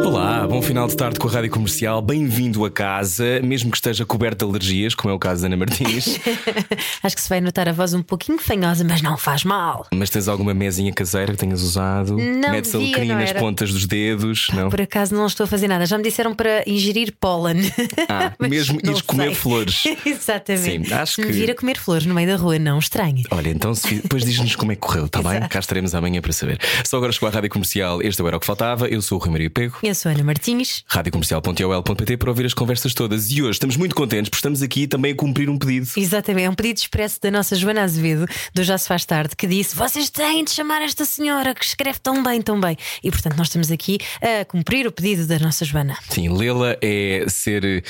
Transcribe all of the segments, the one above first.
Olá, bom final de tarde com a Rádio Comercial. Bem-vindo a casa, mesmo que esteja coberto de alergias, como é o caso da Ana Martins. Acho que se vai notar a voz um pouquinho fanhosa, mas não faz mal. Mas tens alguma mesinha caseira que tenhas usado? Não Metes devia, alecrim não nas era? pontas dos dedos? Não? Por acaso não estou a fazer nada. Já me disseram para ingerir pólen. Ah, Mas mesmo não ires comer sei. flores. Exatamente. Sim, acho se me que- vir a comer flores no meio da rua, não estranhe. Olha, então se, depois diz-nos como é que correu, está bem? Cá estaremos amanhã para saber. Só agora chegou à Rádio Comercial, este era o que faltava. Eu sou o Rui Maria Pego. Eu sou a Ana Martins. radiocomercial.ol.pt para ouvir as conversas todas. E hoje estamos muito contentes porque estamos aqui também a cumprir um pedido. Exatamente, é um pedido expresso da nossa Joana Azevedo, do Já Se Faz Tarde, que disse: Vocês têm de chamar esta senhora que escreve tão bem, tão bem. E portanto, nós estamos aqui a cumprir o pedido da nossa Joana. Sim, lê-la é ser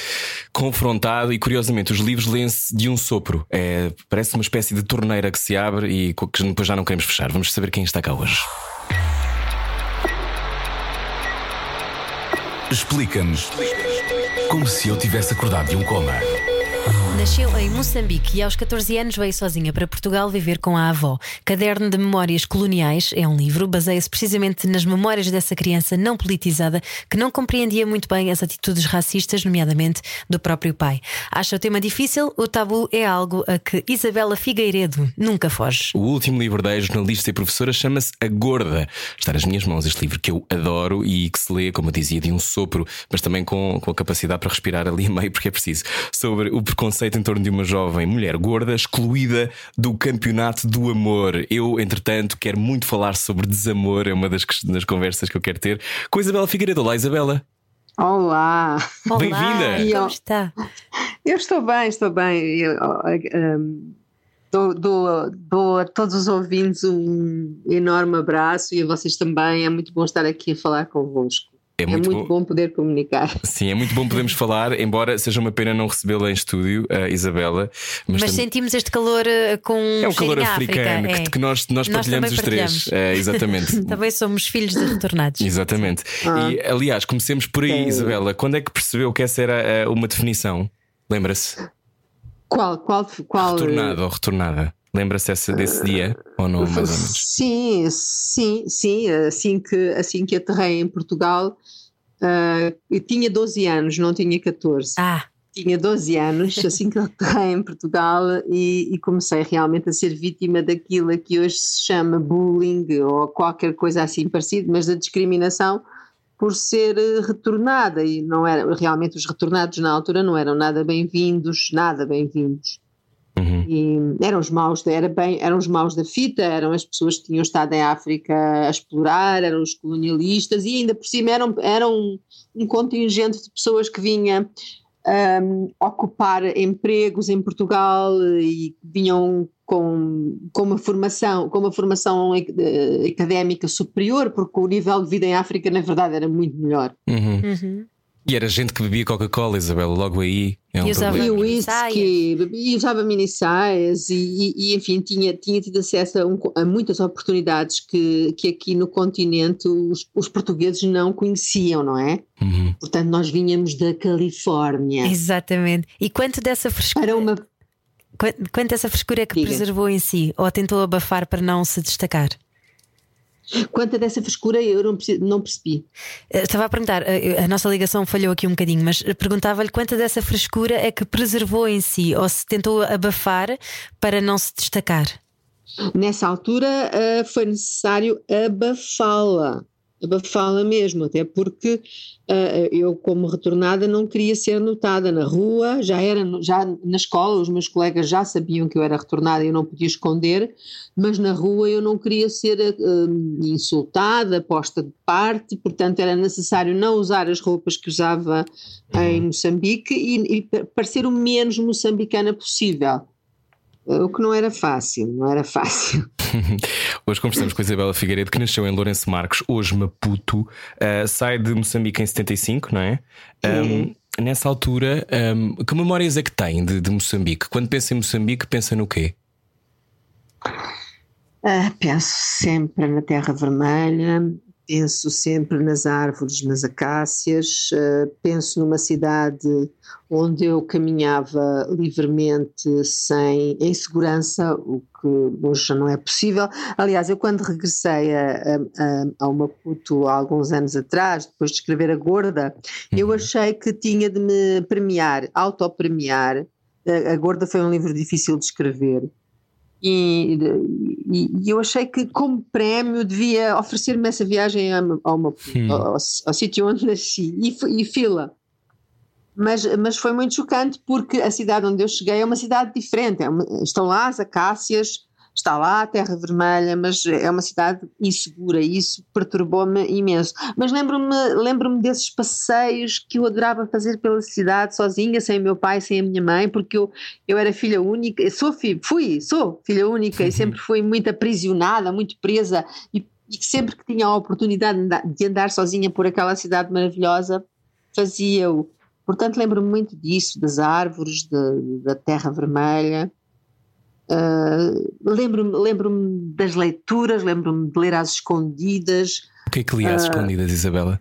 confrontado e curiosamente os livros lêem-se de um sopro. É, parece uma espécie de torneira que se abre e que depois já não queremos fechar. Vamos saber quem está cá hoje. Explica-nos como se eu tivesse acordado de um coma. Nasceu em Moçambique e aos 14 anos veio sozinha para Portugal viver com a avó. Caderno de Memórias Coloniais é um livro, baseia-se precisamente nas memórias dessa criança não politizada que não compreendia muito bem as atitudes racistas, nomeadamente do próprio pai. Acha o tema difícil? O tabu é algo a que Isabela Figueiredo nunca foge. O último livro da jornalista e professora chama-se A Gorda. Está nas minhas mãos este livro que eu adoro e que se lê, como eu dizia, de um sopro, mas também com, com a capacidade para respirar ali a meio, porque é preciso. Sobre o preconceito em torno de uma jovem mulher gorda excluída do campeonato do amor. Eu, entretanto, quero muito falar sobre desamor, é uma das, das conversas que eu quero ter com a Isabela Figueiredo. Olá, Isabela. Olá, Bem-vinda. Como está? eu estou bem, estou bem. Eu, um, dou, dou- dou a todos os ouvintes um enorme abraço e a vocês também. É muito bom estar aqui a falar convosco. É É muito, muito, bom. bom. poder comunicar. Sim, é muito bom podermos falar, embora seja uma pena não recebê-la em estúdio, a Isabela. Mas, tam- sentimos este calor eh, com É um calor africano África, que, é. que nós, nós, Nós partilhamos os três. partilhamos. É, exatamente. Também somos filhos de retornados. Exatamente. Ah. E aliás, comecemos por aí, Ok. Isabela. Quando é que percebeu que essa era eh, uma definição? Lembra-se? Qual, qual, qual? Retornado ou retornada? Lembra-se desse dia? Ou não, mais ou menos? Sim, sim, sim. Assim que, assim que aterrei em Portugal, ah, eu tinha 12 anos, não tinha 14. Ah, Tinha 12 anos, assim que aterrei em Portugal e, e comecei realmente a ser vítima daquilo que hoje se chama bullying ou qualquer coisa assim parecida, mas da discriminação por ser eh, retornada e não era realmente os retornados na altura não eram nada bem-vindos, nada bem-vindos. Uhum. E eram os maus, da- era bem, eram os maus da fita, eram as pessoas que tinham estado em África a explorar, eram os colonialistas e ainda por cima eram, eram um, um contingente de pessoas que vinha ahm, ocupar empregos em Portugal e vinham com, com uma formação, com uma formação eh, académica superior, porque o nível de vida em África na verdade era muito melhor. Uhum. uhum. E era gente que bebia Coca-Cola, Isabela, logo aí. É um E usava-. E whisky, e usava mini saias e, e- e, enfim, tinha, tinha tido acesso a, um- a muitas oportunidades que, que aqui no continente os, os portugueses não conheciam, não é? Uhum. Portanto, nós vinhamos da Califórnia. exatamente. E quanto dessa frescura, Era uma. quanto, quanto dessa frescura é que Diga. preservou em si ou tentou abafar para não se destacar? Quanto dessa frescura eu não, não percebi. Eh, Estava a perguntar, eh, a nossa ligação falhou aqui um bocadinho, mas eh, perguntava-lhe quanta dessa frescura é que preservou em si ou se tentou abafar para não se destacar. Nessa altura ah, foi necessário abafá-la, abafá-la mesmo, até porque ah, eu, como retornada, não queria ser notada na rua, já era já na escola, os meus colegas já sabiam que eu era retornada e eu não podia esconder, mas na rua eu não queria ser ah, insultada, posta de parte, portanto era necessário não usar as roupas que usava em Moçambique e, e pa- parecer o menos moçambicana possível. O que não era fácil, não era fácil. Hoje conversamos com a Isabela Figueiredo, que nasceu em Lourenço Marcos, hoje Maputo, uh, sai de Moçambique em 75, não é? Um, nessa altura, um, que memórias é que tem de, de Moçambique? Quando pensa em Moçambique, pensa no quê? Uh, penso sempre na Terra Vermelha, penso sempre nas árvores, nas acácias, uh, penso numa cidade onde eu caminhava livremente, sem, em segurança, o que hoje já não é possível. Aliás, eu quando regressei a, a, ao Maputo há alguns anos atrás, depois de escrever A Gorda, uhum. eu achei que tinha de me premiar, autopremiar. A, a Gorda foi um livro difícil de escrever e, e, e, eu achei que, como prémio, devia oferecer-me essa viagem ao, ao, ao, ao sítio onde nasci e, e fila. Mas, mas foi muito chocante porque a cidade onde eu cheguei é uma cidade diferente. É uma, estão lá as acácias, está lá a Terra Vermelha, mas é uma cidade insegura e isso perturbou-me imenso. Mas lembro-me lembro desses passeios que eu adorava fazer pela cidade sozinha, sem o meu pai, sem a minha mãe, porque eu, eu era filha única, sou filho, fui, sou filha única e sempre fui muito aprisionada, muito presa e, e sempre que tinha a oportunidade de andar sozinha por aquela cidade maravilhosa, fazia-o. Portanto, lembro-me muito disso, das árvores, de, da terra vermelha. Uh, lembro-me lembro das leituras, lembro-me de ler às escondidas. O que é que lia às uh, escondidas, Isabela?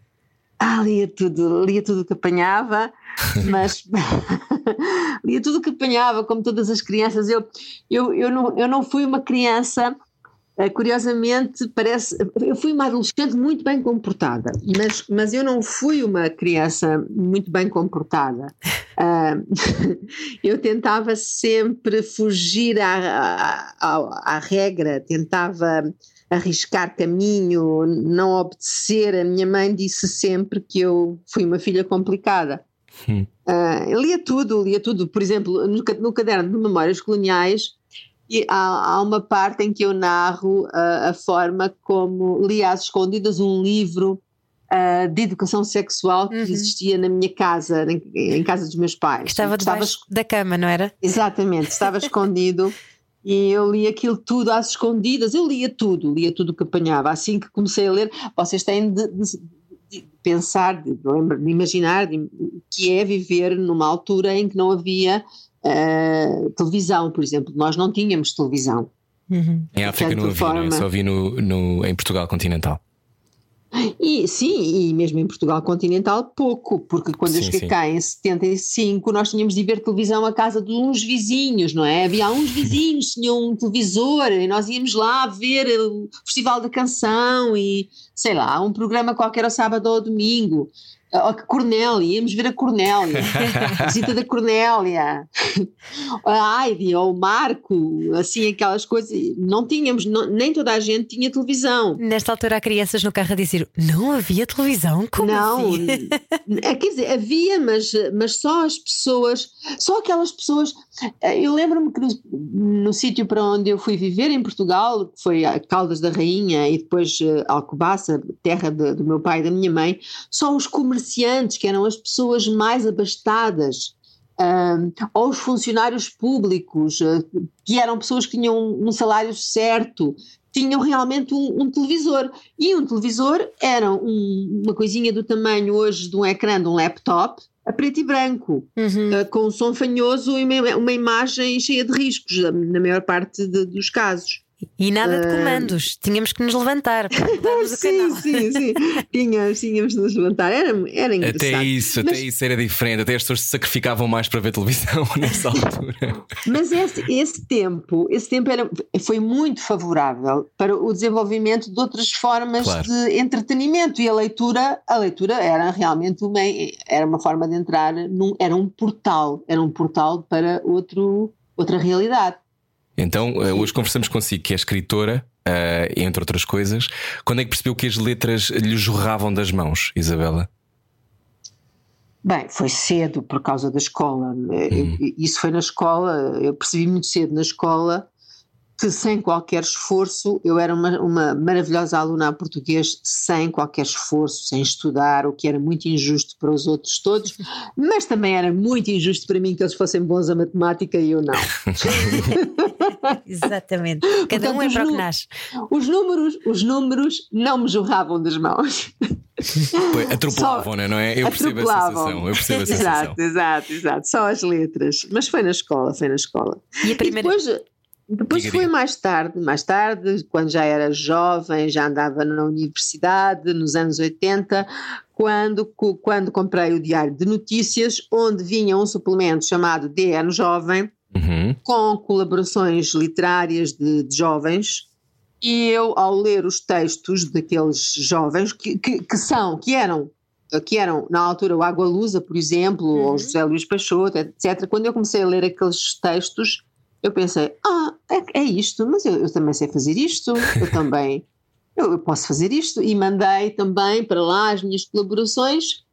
Ah, lia tudo, lia tudo que apanhava, mas lia tudo que apanhava, como todas as crianças. Eu, eu, eu, não, eu não fui uma criança curiosamente, parece. Eu fui uma adolescente muito bem comportada, mas, mas eu não fui uma criança muito bem comportada. Uh, eu tentava sempre fugir à, à, à, regra, tentava arriscar caminho, não obedecer. A minha mãe disse sempre que eu fui uma filha complicada. Uh, lia tudo, lia tudo. Por exemplo, no, no caderno de memórias coloniais e há, há, uma parte em que eu narro uh, a forma como li às escondidas um livro uh, de educação sexual que uhum. existia na minha casa, em, em, casa dos meus pais. Estava debaixo estava, da cama, não era? Exatamente, estava escondido. E eu li aquilo tudo às escondidas, eu lia tudo, lia tudo o que apanhava. Assim que comecei a ler, vocês têm de, de, de pensar, de, de imaginar o que é viver numa altura em que não havia uh, televisão, por exemplo. Nós não tínhamos televisão. Uhum. Em África não havia, forma... não é? só havia no, no, em Portugal continental. E, sim, e mesmo em Portugal continental pouco, porque quando sim, eu cheguei sim. cá em 75 nós tínhamos de ver televisão à casa de uns vizinhos, não é? Havia uns vizinhos que tinham um televisor e nós íamos lá ver o Festival da Canção e sei lá, um programa qualquer ao sábado ou ao domingo a Cornélia, íamos ver a Cornélia, a visita da Cornélia, a Heidi ou o Marco, assim, aquelas coisas. Não tínhamos, não, nem toda a gente tinha televisão. Nesta altura há crianças no carro a dizer: não havia televisão? Como não, assim? É, quer dizer, havia, mas, mas só as pessoas, só aquelas pessoas. Eu lembro-me que no, no sítio para onde eu fui viver em Portugal, que foi a Caldas da Rainha e depois uh, Alcobaça, terra do meu pai e da minha mãe, só os comerciantes comerciantes, que eram as pessoas mais abastadas, ou os funcionários públicos, uh, que eram pessoas que tinham um salário certo, tinham realmente um, um televisor. E um televisor era um, uma coisinha do tamanho hoje de um ecrã de um laptop, a preto e branco, uhum. uh, com um som fanhoso e uma, uma, imagem cheia de riscos, na maior parte de, dos casos. E nada de comandos, uh... tínhamos que nos levantar sim, o canal. Sim, sim, tínhamos, tínhamos de nos levantar, era, era engraçado. Até isso, mas... até isso era diferente, até as pessoas se sacrificavam mais para ver televisão nessa altura. Mas esse, esse tempo, esse tempo era, foi muito favorável para o desenvolvimento de outras formas claro. de entretenimento e a leitura, a leitura era realmente uma, era uma forma de entrar, num, era um portal, era um portal para outro, outra realidade. Então, uh, hoje conversamos consigo, que é escritora, uh, entre outras coisas. Quando é que percebeu que as letras lhe jorravam das mãos, Isabela? Bem, foi cedo por causa da escola. Hum. Isso foi na escola, eu percebi muito cedo na escola que sem qualquer esforço, eu era uma, uma maravilhosa aluna a português sem qualquer esforço, sem estudar, o que era muito injusto para os outros todos, mas também era muito injusto para mim que eles fossem bons a matemática e eu não. Exatamente. Cada Portanto, um é para o que nasce. Os números, os números não me jorravam das mãos. Atropelavam, Só, não é? Eu percebo essa sensação. Eu percebo essa exato, exato, exato. Só as letras. Mas foi na escola, foi na escola. E a primeira. E depois, Depois Diga, foi mais tarde, mais tarde, quando já era jovem, já andava na universidade, nos anos 80, quando, quando comprei o Diário de Notícias, onde vinha um suplemento chamado DN Jovem, Uhum. com colaborações literárias de, de jovens, e eu, ao ler os textos daqueles jovens, que, que, que são, que eram, que eram na altura o Água Lusa, por exemplo, ou José Luís Peixoto, etc., quando eu comecei a ler aqueles textos, eu pensei, ah, é, é isto, mas eu, eu também sei fazer isto, eu também, eu, eu posso fazer isto, e mandei também para lá as minhas colaborações,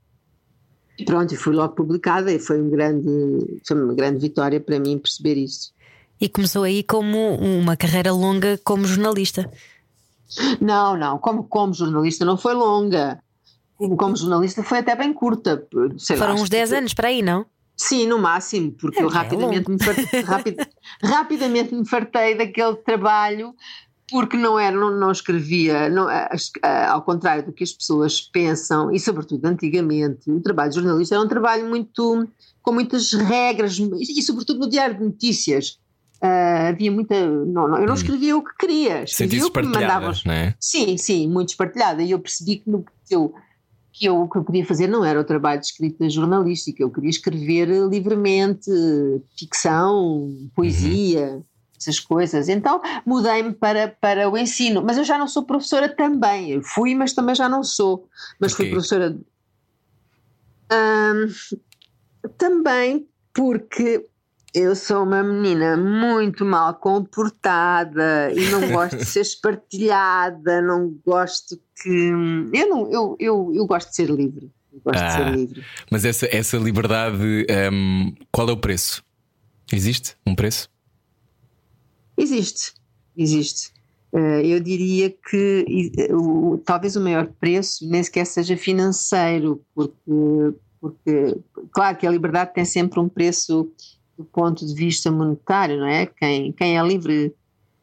pronto, e fui logo publicada, e foi, um grande, foi uma grande vitória para mim perceber isso. E começou aí como uma carreira longa como jornalista. Não, não, como, como jornalista não foi longa. Como, como jornalista foi até bem curta. lá, Foram acho uns que 10 foi- anos para aí, não? Sim, no máximo, porque É, eu é rapidamente, me fartei, rapid- rapidamente me fartei daquele trabalho porque não era, não, não escrevia, não, ao contrário do que as pessoas pensam, e sobretudo antigamente, o trabalho de jornalista era um trabalho muito com muitas regras, e, sobretudo no Diário de Notícias. ah, havia muita. Não, não, eu não escrevia o que queria, escrevia o que me mandavam. não é? Sim, sim, muito espartilhada. E eu percebi que, no, que, eu, que eu, o que eu queria fazer não era o trabalho de escrita jornalística, eu queria escrever livremente ficção, poesia, essas coisas. Então mudei-me para, para o ensino. Mas eu já não sou professora também. Eu fui, mas também já não sou. Mas fui Porquê? professora. Ahm, também porque eu sou uma menina muito mal comportada e não gosto de ser espartilhada, não gosto que. Eu, não, eu, eu, eu gosto de ser livre. Gosto de Ah. ser livre. Mas essa, essa liberdade, hum, qual é o preço? Existe um preço? Existe, existe. Eh, eu diria que eh, talvez o maior preço nem sequer seja financeiro, porque, porque, claro que a liberdade tem sempre um preço do ponto de vista monetário, não é? Quem, quem é livre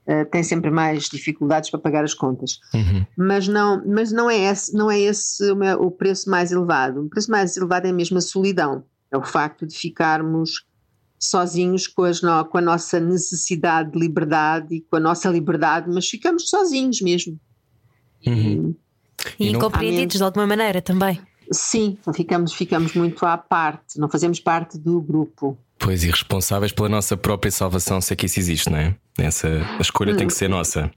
eh, tem sempre mais dificuldades para pagar as contas. Uhum. Mas não, mas não é esse, não é esse o, meu- o preço mais elevado. O preço mais elevado é mesmo a solidão. É o facto de ficarmos sozinhos com, as com a nossa necessidade de liberdade e com a nossa liberdade, mas ficamos sozinhos mesmo. Uhum. E, E incompreendidos de alguma maneira também. Sim, ficamos, ficamos muito à parte, não fazemos parte do grupo. Pois, e responsáveis pela nossa própria salvação, se é que isso existe, não é? Essa, a escolha tem que ser nossa.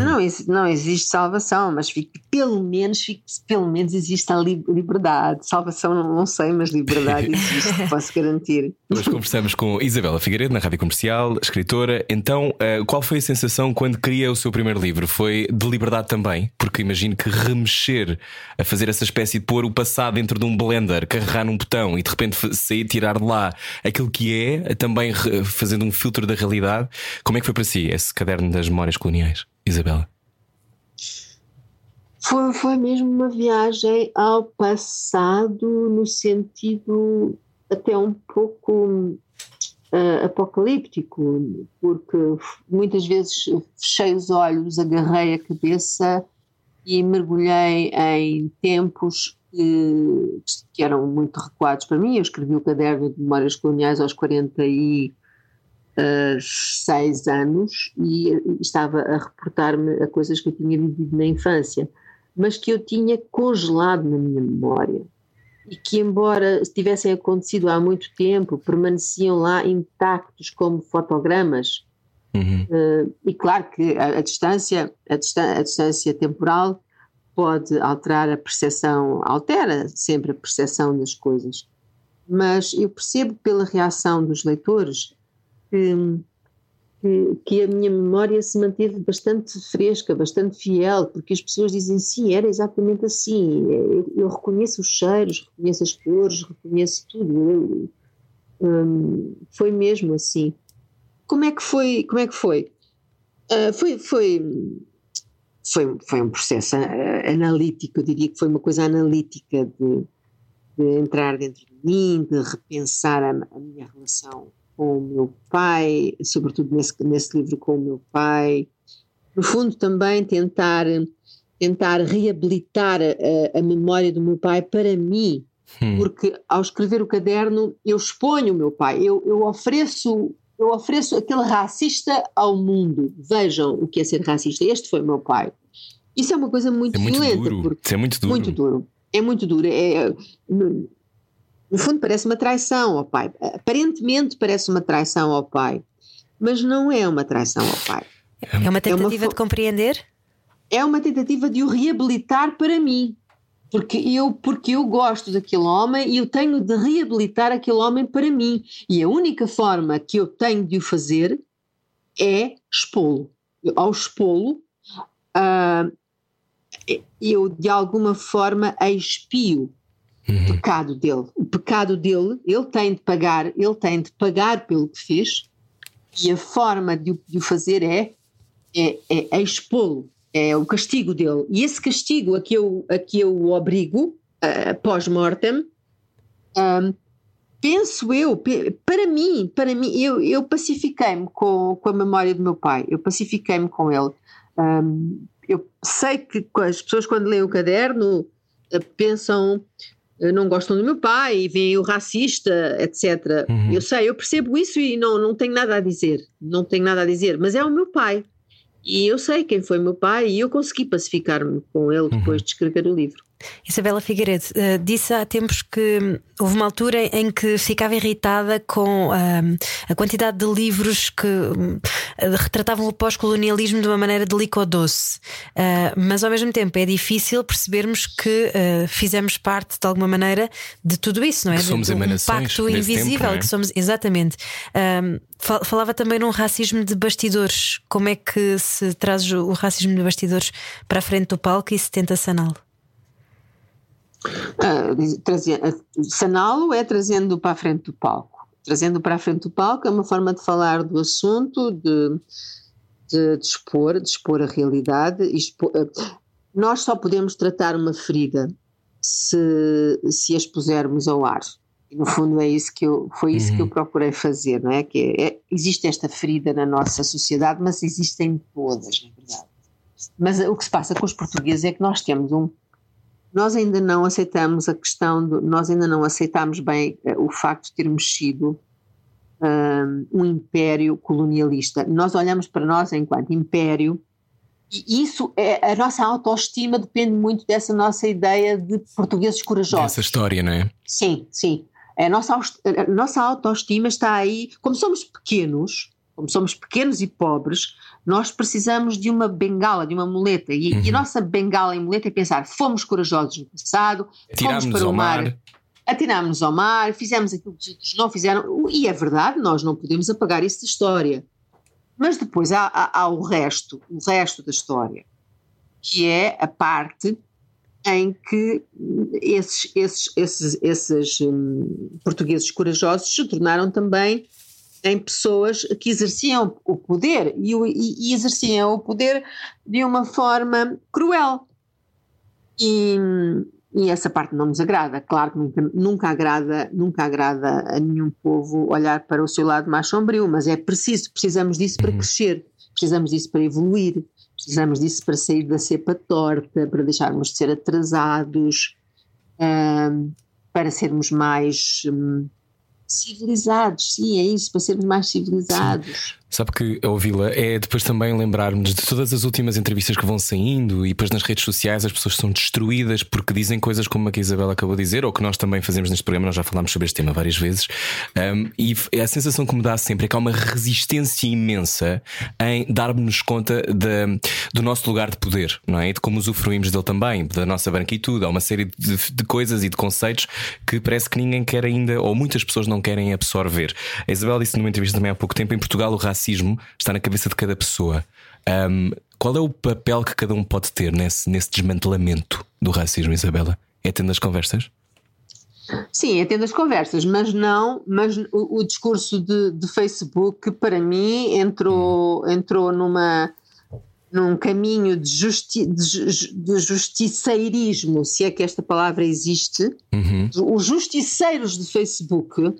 Não, não existe salvação, mas pelo menos pelo menos existe a li- liberdade. Salvação não, não sei, mas liberdade existe, posso garantir. Hoje conversamos com Isabela Figueiredo na Rádio Comercial, escritora. Então, eh, qual foi a sensação quando cria o seu primeiro livro? Foi de liberdade também? Porque imagino que remexer, a fazer essa espécie de pôr o passado dentro de um blender, carregar num botão e de repente sair, tirar de lá aquilo que é, também fazendo um filtro da realidade. Como é que foi para si esse caderno das memórias coloniais, Isabela? Foi, foi mesmo uma viagem ao passado, no sentido até um pouco ah, apocalíptico, porque muitas vezes fechei os olhos, agarrei a cabeça e mergulhei em tempos que, que eram muito recuados para mim. Eu escrevi o caderno de memórias coloniais aos 46 anos e estava a reportar-me a coisas que eu tinha vivido na infância mas que eu tinha congelado na minha memória e que, embora tivessem acontecido há muito tempo, permaneciam lá intactos como fotogramas. Uhum. Uh, e claro que a, a distância, a, distan a, distância temporal pode alterar a percepção, altera sempre a percepção das coisas. Mas eu percebo pela reação dos leitores que, que, que, a minha memória se manteve bastante fresca, bastante fiel, porque as pessoas dizem sim, era exatamente assim. Eu, eu reconheço os cheiros, reconheço as cores, reconheço tudo. Eu, um, foi mesmo assim. Como é que foi? Como é que foi? Uh, foi, foi, foi, foi um processo uh, analítico, eu diria que foi uma coisa analítica de, de entrar dentro de mim, de repensar a, a minha relação com o meu pai, sobretudo nesse, nesse livro com o meu pai. No fundo, também tentar, tentar reabilitar a, a memória do meu pai para mim, hum. porque ao escrever o caderno eu exponho o meu pai, eu, eu ofereço eu ofereço aquele racista ao mundo. Vejam o que é ser racista. Este foi meu pai. Isso é uma coisa muito, é muito violenta. Duro. Isso é muito duro. Muito duro. É muito duro. É, no, fundo, parece uma traição ao pai. Aparentemente, parece uma traição ao pai. Mas não é uma traição ao pai. É uma tentativa é uma, de compreender? É uma tentativa de o reabilitar para mim porque eu, porque eu gosto daquele homem e eu tenho de reabilitar aquele homem para mim. E a única forma que eu tenho de o fazer é expô-lo. Ao expô-lo, uh, eu de alguma forma expio uhum. pecado dele. O pecado dele, ele tem de pagar, ele tem de pagar pelo que fez, e a forma de, de o fazer é, é, é expô-lo é o castigo dele. E esse castigo a que eu, a que eu o obrigo, uh, pós-mortem, um, penso eu, para mim, para mim, eu, eu pacifiquei-me com, com a memória do meu pai, eu pacifiquei-me com ele. Um, eu sei que as pessoas quando leem o caderno pensam não gostam do meu pai veem o racista, etc. Uhum. Eu sei, eu percebo isso e não, não tenho nada a dizer, não tenho nada a dizer, mas é o meu pai. E eu sei quem foi meu pai e eu consegui pacificar-me com ele depois uhum. de escrever o livro. Isabela Figueiredo uh, disse há tempos que houve uma altura em que ficava irritada com uh, a quantidade de livros que uh, retratavam o pós-colonialismo de uma maneira deliciosa, mas ao mesmo tempo é difícil percebermos que fizemos parte de alguma maneira de tudo isso, não é? Que somos de, um pacto invisível tempo, é? que somos exatamente. falava também num racismo de bastidores. Como é que se traz o racismo de bastidores para a frente do palco e se tenta saná-lo? Uh, Saná-lo é trazendo para a frente do palco. Trazendo para a frente do palco é uma forma de falar do assunto, de, de, de expor, de expor a realidade. Expor, uh, nós só podemos tratar uma ferida se, se a expusermos ao ar. E no fundo é isso que eu, foi isso uhum. que eu uhum. procurei fazer, não é? Que é, é, existe esta ferida na nossa sociedade, mas existem todas, na verdade. Mas o que se passa com os portugueses é que nós temos um nós ainda não aceitamos a questão, de, nós ainda não aceitamos bem uh, o facto de termos sido um, um império colonialista. Nós olhamos para nós enquanto império e isso é a nossa autoestima depende muito dessa nossa ideia de portugueses corajosos. Essa história, não é? Sim, sim. A nossa, a nossa autoestima está aí, como somos pequenos, como somos pequenos e pobres, nós precisamos de uma bengala, de uma muleta. E, uhum. e a uhum. nossa bengala e muleta é pensar: fomos corajosos no passado, fomos para o mar, mar. atirámos-nos ao mar, fizemos aquilo que os outros não fizeram. E é verdade, nós não podemos apagar isso da história. Mas depois há, há, há o resto, o resto da história, que é a parte em que esses, esses, esses, esses hum, portugueses corajosos se tornaram também em pessoas que exerciam o poder e, e, e exerciam o poder de uma forma cruel. E, e, essa parte não nos agrada. Claro que nunca, nunca, agrada, nunca agrada a nenhum povo olhar para o seu lado mais sombrio, mas é preciso, precisamos disso para uhum. crescer, precisamos disso para evoluir, precisamos disso para sair da cepa torta, para deixarmos de ser atrasados, um, para sermos mais. Um, civilizados, sim, é isso, para sermos mais civilizados. Sim. Sabe que ouvi-la é depois também lembrarmos de todas as últimas entrevistas que vão saindo e depois nas redes sociais as pessoas são destruídas porque dizem coisas como a que a Isabela acabou de dizer ou que nós também fazemos neste programa, nós já falámos sobre este tema várias vezes. Um, e a sensação que me dá sempre é que há uma resistência imensa em darmos conta de, do nosso lugar de poder, não é? E de como usufruímos dele também, da nossa branquitude. Há uma série de, de coisas e de conceitos que parece que ninguém quer ainda, ou muitas pessoas não querem absorver. A Isabela disse numa entrevista também há pouco tempo: em Portugal o racismo racismo está na cabeça de cada pessoa. Um, qual é o papel que cada um pode ter nesse, nesse desmantelamento do racismo, Isabela? É tendo as conversas? Sim, é tendo as conversas, mas não, mas o, o discurso de, de, Facebook para mim entrou, entrou numa num caminho de, justi de, de justiceirismo, se é que esta palavra existe. Uhum. Os justiceiros de Facebook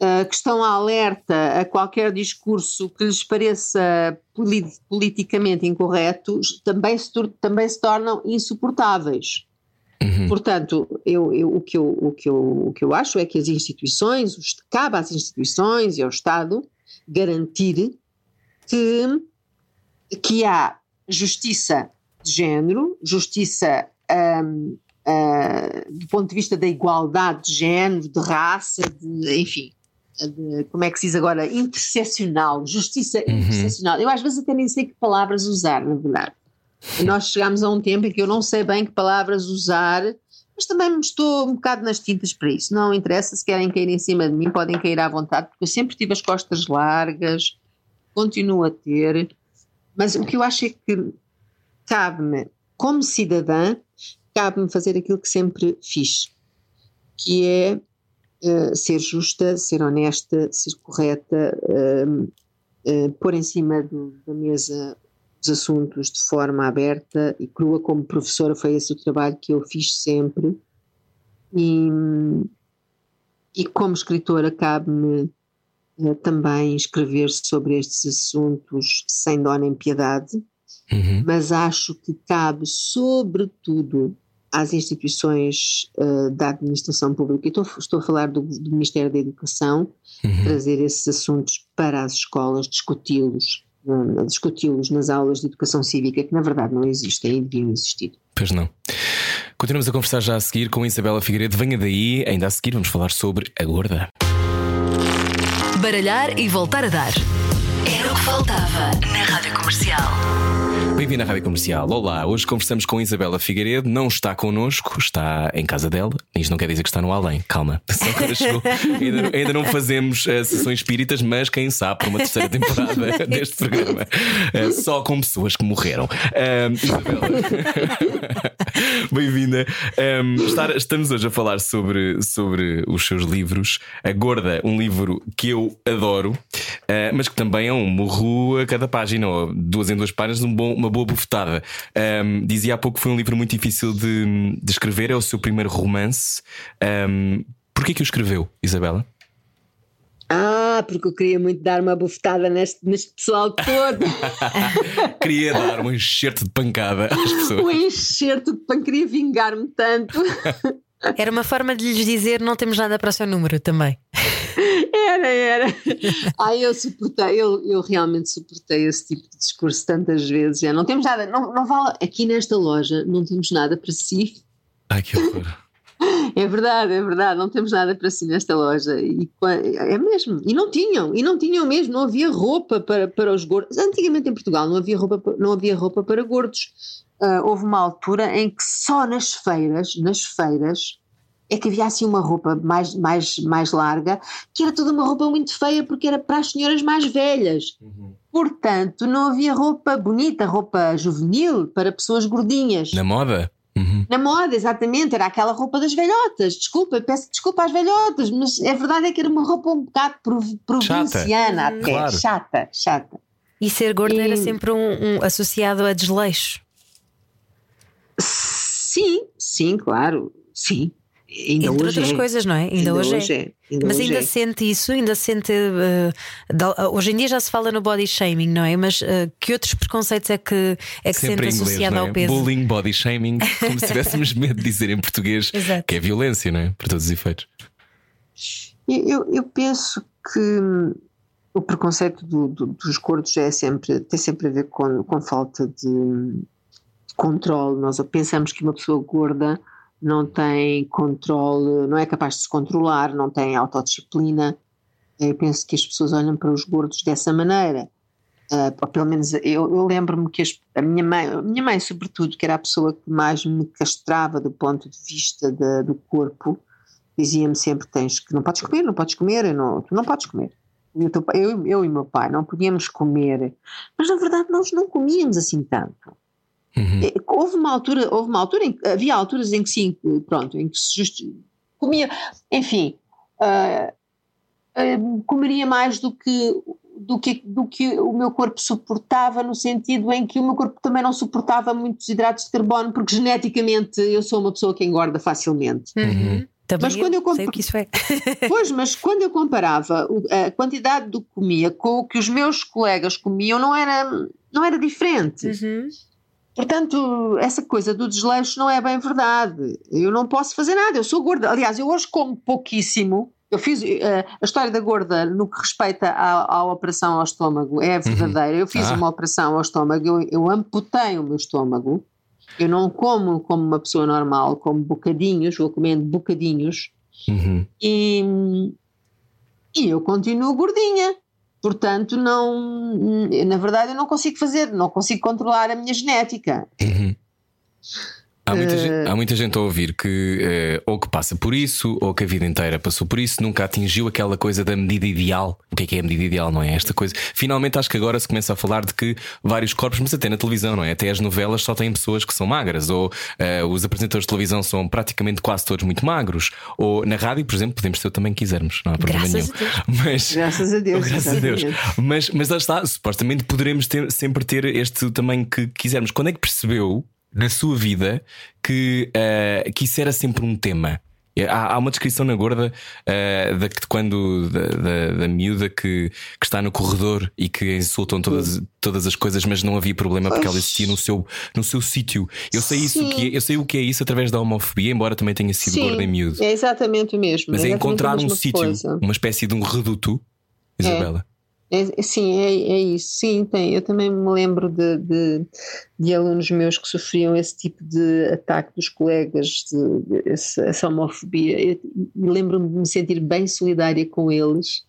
uh, que estão alerta a qualquer discurso que lhes pareça politicamente incorreto, também se, também se tornam insuportáveis. Uhum. Portanto, eu, eu, o, que eu, o, que eu, o que eu acho é que as instituições, cabe às instituições e ao Estado garantir que, que há justiça de género, justiça um, uh, do ponto de vista da igualdade de género, de raça, de, enfim, de, como é que se diz agora, interseccional, justiça uhum. interseccional. Eu às vezes até nem sei que palavras usar, na verdade. Nós chegámos a um tempo em que eu não sei bem que palavras usar, mas também estou um bocado nas tintas para isso. Não interessa se querem cair em cima de mim, podem cair à vontade, porque eu sempre tive as costas largas, continuo a ter, mas o que eu acho é que cabe-me, como cidadã, cabe-me fazer aquilo que sempre fiz, que é uh, ser justa, ser honesta, ser correta, uh, pôr em cima do, da mesa os assuntos de forma aberta e crua. Como professora, foi esse o trabalho que eu fiz sempre. E, e como escritora, cabe-me também escrever sobre estes assuntos sem dó nem piedade, uhum. mas acho que cabe, sobretudo, às instituições uh, da administração pública, estou, estou a falar do, do Ministério da Educação, uhum. trazer esses assuntos para as escolas, discuti-los, um, discuti-los nas aulas de educação cívica, que na verdade não existem e deviam existir. Pois não. Continuamos a conversar já a seguir com a Isabela Figueiredo. Venha daí, ainda a seguir vamos falar sobre a gorda. Baralhar e voltar a dar. Era o que faltava na Rádio Comercial. Bem-vindo à Rádio Comercial. Olá, hoje conversamos com Isabela Figueiredo. Não está connosco, está em casa dela. Isto não quer dizer que está no além, calma. Ainda, ainda, não fazemos uh, sessões espíritas, mas quem sabe, para uma terceira temporada deste programa, uh, só com pessoas que morreram. Isabela, bem-vinda. Um, estamos hoje a falar sobre, sobre os seus livros. A Gorda, um livro que eu adoro, uh, mas que também é um morro a cada página, ou duas em duas páginas, um bom, uma boa bufetada. Um, dizia há pouco que foi um livro muito difícil de, de escrever, é o seu primeiro romance. Um, Porquê que o escreveu, Isabela? Ah, porque eu queria muito dar uma bufetada neste, neste pessoal todo. queria dar um enxerto de pancada às pessoas. Um enxerto de pancada, queria vingar-me tanto. Era uma forma de lhes dizer: não temos nada para o seu número também. Era, era. Ai, eu suportei, eu, eu realmente suportei esse tipo de discurso tantas vezes. Já não temos nada, não, não vale. Aqui nesta loja não temos nada para si. Ai, que horror. É verdade, é verdade, não temos nada para si nesta loja. E, é mesmo. E não tinham, e não tinham mesmo, não havia roupa para, para os gordos. Antigamente em Portugal não havia roupa, não havia roupa para gordos. Uh, houve uma altura em que só nas feiras, nas feiras, é que havia assim uma roupa mais, mais, mais larga, que era toda uma roupa muito feia porque era para as senhoras mais velhas. Uhum. Portanto, não havia roupa bonita, roupa juvenil para pessoas gordinhas. Na moda? Uhum. Na moda, exatamente, era aquela roupa das velhotas. Desculpa, peço desculpa às velhotas, mas a verdade é que era uma roupa um bocado provinciana, chata. até, claro. chata, chata. E ser gorda e... era sempre um, um associado a desleixo. Sim, sim, claro, sim. Ainda Entre outras é. coisas, não é? Ainda, ainda hoje, hoje, é. é. Ainda Mas ainda é. sente isso, ainda sente. Uh, hoje em dia já se fala no body shaming, não é? Mas uh, que outros preconceitos é que, é que sente inglês, associado é? ao peso? Bullying, body shaming, como se tivéssemos medo de dizer em português Exato. que é violência, não é? Por todos os efeitos. Eu, eu penso que hum, o preconceito do, do, dos gordos é sempre, tem sempre a ver com, com falta de, de controle. Nós pensamos que uma pessoa gorda não tem controle, não é capaz de se controlar, não tem autodisciplina. Eu penso que as pessoas olham para os gordos dessa maneira. Uh, pelo menos eu, eu lembro-me que as, a minha mãe, a minha mãe, sobretudo, que era a pessoa que mais me castrava do ponto de vista de, do corpo, dizia-me sempre: tens que não podes comer, não podes comer, não, tu não podes comer. Eu, eu, eu e meu pai não podíamos comer, mas na verdade nós não comíamos assim tanto. Uhum. É, houve uma altura, houve uma altura em, havia alturas em que sim, pronto, em que se just, comia, enfim, uh, uh, comeria mais do que, do, que, do que o meu corpo suportava, no sentido em que o meu corpo também não suportava muitos hidratos de carbono, porque geneticamente eu sou uma pessoa que engorda facilmente. Uhum. Também mas quando eu, eu sei o que isso é. pois, mas quando eu comparava a quantidade do que comia com o que os meus colegas comiam, não era, não era diferente. Uhum. Portanto, essa coisa do desleixo não é bem verdade. Eu não posso fazer nada, eu sou gorda. Aliás, eu hoje como pouquíssimo, Eu fiz uh, a história da gorda no que respeita à, à operação ao estômago é verdadeira. Eu fiz Ah. uma operação ao estômago, eu, eu amputei o meu estômago. Eu não como como uma pessoa normal, como bocadinhos, vou comendo bocadinhos Uhum. e, e eu continuo gordinha. Portanto, não, na verdade, eu não consigo fazer, não consigo controlar a minha genética. Uhum. Há muita, Eh, gente, há muita gente a ouvir que eh, ou que passa por isso, ou que a vida inteira passou por isso, nunca atingiu aquela coisa da medida ideal. O que é que é a medida ideal, não é? Esta coisa. Finalmente acho que agora se começa a falar de que vários corpos, mas até na televisão, não é? Até as novelas só têm pessoas que são magras, ou eh, os apresentadores de televisão são praticamente quase todos muito magros, ou na rádio, por exemplo, podemos ter o também que quisermos, não há problema Graças nenhum. a Deus. Mas, Graças a Deus. Graças a Deus. Mas, mas lá está, supostamente poderemos ter- sempre ter este tamanho que quisermos. Quando é que percebeu na sua vida que, eh, que isso era sempre um tema? É, Há, há uma descrição na gorda eh, da, de quando da, da, da miúda que, que está no corredor e que insultam todas, todas as coisas, mas não havia problema porque ela existia no seu, no seu sítio. Eu sei isso Sim. que é, eu sei o que é isso através da homofobia, embora também tenha sido Sim, gorda e miúdo. É exatamente o mesmo. Mas é a encontrar um sítio, uma espécie de um reduto, Isabela. É, sim, é, é isso. Sim, tem. Eu também me lembro de, de, de alunos meus que sofriam esse tipo de ataque dos colegas, de, de essa, essa homofobia. Lembro-me de me sentir bem solidária com eles,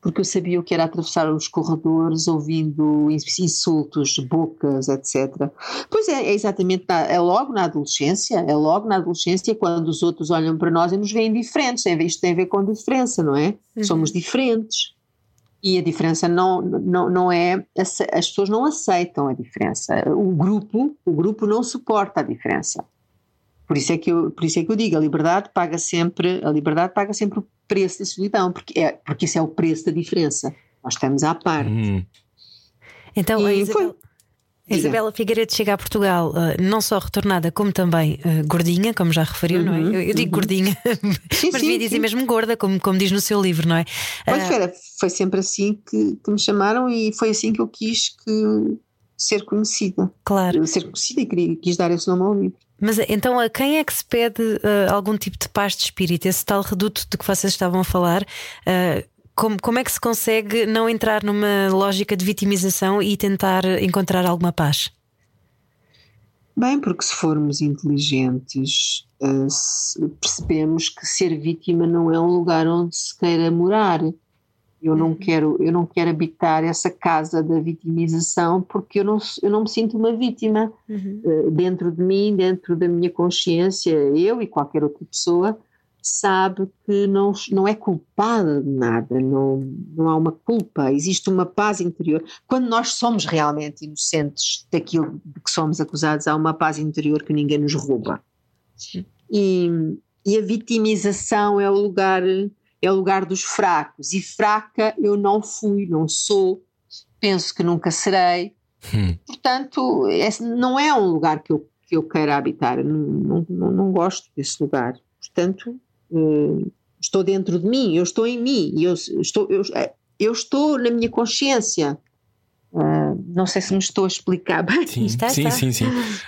porque eu sabia o que era atravessar os corredores ouvindo insultos, bocas, etc. Pois é, é exatamente, na- é logo na adolescência, é logo na adolescência quando os outros olham para nós e nos veem diferentes. Isto tem a ver com diferença, não é? Somos diferentes. E a diferença não, não, não é. As pessoas não aceitam a diferença. O grupo, o grupo não suporta a diferença. Por isso é que eu, por isso é que eu digo, a liberdade paga sempre, a liberdade paga sempre o preço da solidão, porque, é, porque isso é o preço da diferença. Nós estamos à par. Hum. Então, a E Isabel, foi- a Isabela Figueiredo chega a Portugal eh, não só retornada, como também eh, gordinha, como já referiu, não é? Eu, eu digo gordinha, Uhum, Sim, mas sim, devia dizer sim. mesmo gorda, como, como diz no seu livro, não é? Pois Ah, era, foi sempre assim que, que me chamaram e foi assim que eu quis que, ser conhecida. claro. Ser conhecida e queria, quis dar esse nome ao livro. Mas então, a quem é que se pede eh, algum tipo de paz de espírito? Esse tal reduto de que vocês estavam a falar, eh, como, como é que se consegue não entrar numa lógica de vitimização e tentar encontrar alguma paz? Bem, porque se formos inteligentes, eh, percebemos que ser vítima não é um lugar onde se queira morar. Eu não quero, eu não quero habitar essa casa da vitimização porque eu não, eu não me sinto uma vítima. Eh, dentro de mim, dentro da minha consciência, eu e qualquer outra pessoa sabe que não, não é culpada de nada, não, não há uma culpa, existe uma paz interior. Quando nós somos realmente inocentes daquilo de que somos acusados, há uma paz interior que ninguém nos rouba. E, e a vitimização é o lugar é o lugar dos fracos e fraca eu não fui, não sou, penso que nunca serei. Hum. Portanto, esse não é um lugar que eu, que eu queira habitar, não, não, não gosto desse lugar. Portanto, estou dentro de mim, eu estou em mim, eu estou, eu, eh, eu estou na minha consciência. Não sei se me estou a explicar bem. Sim, Está, sim, está. sim, sim.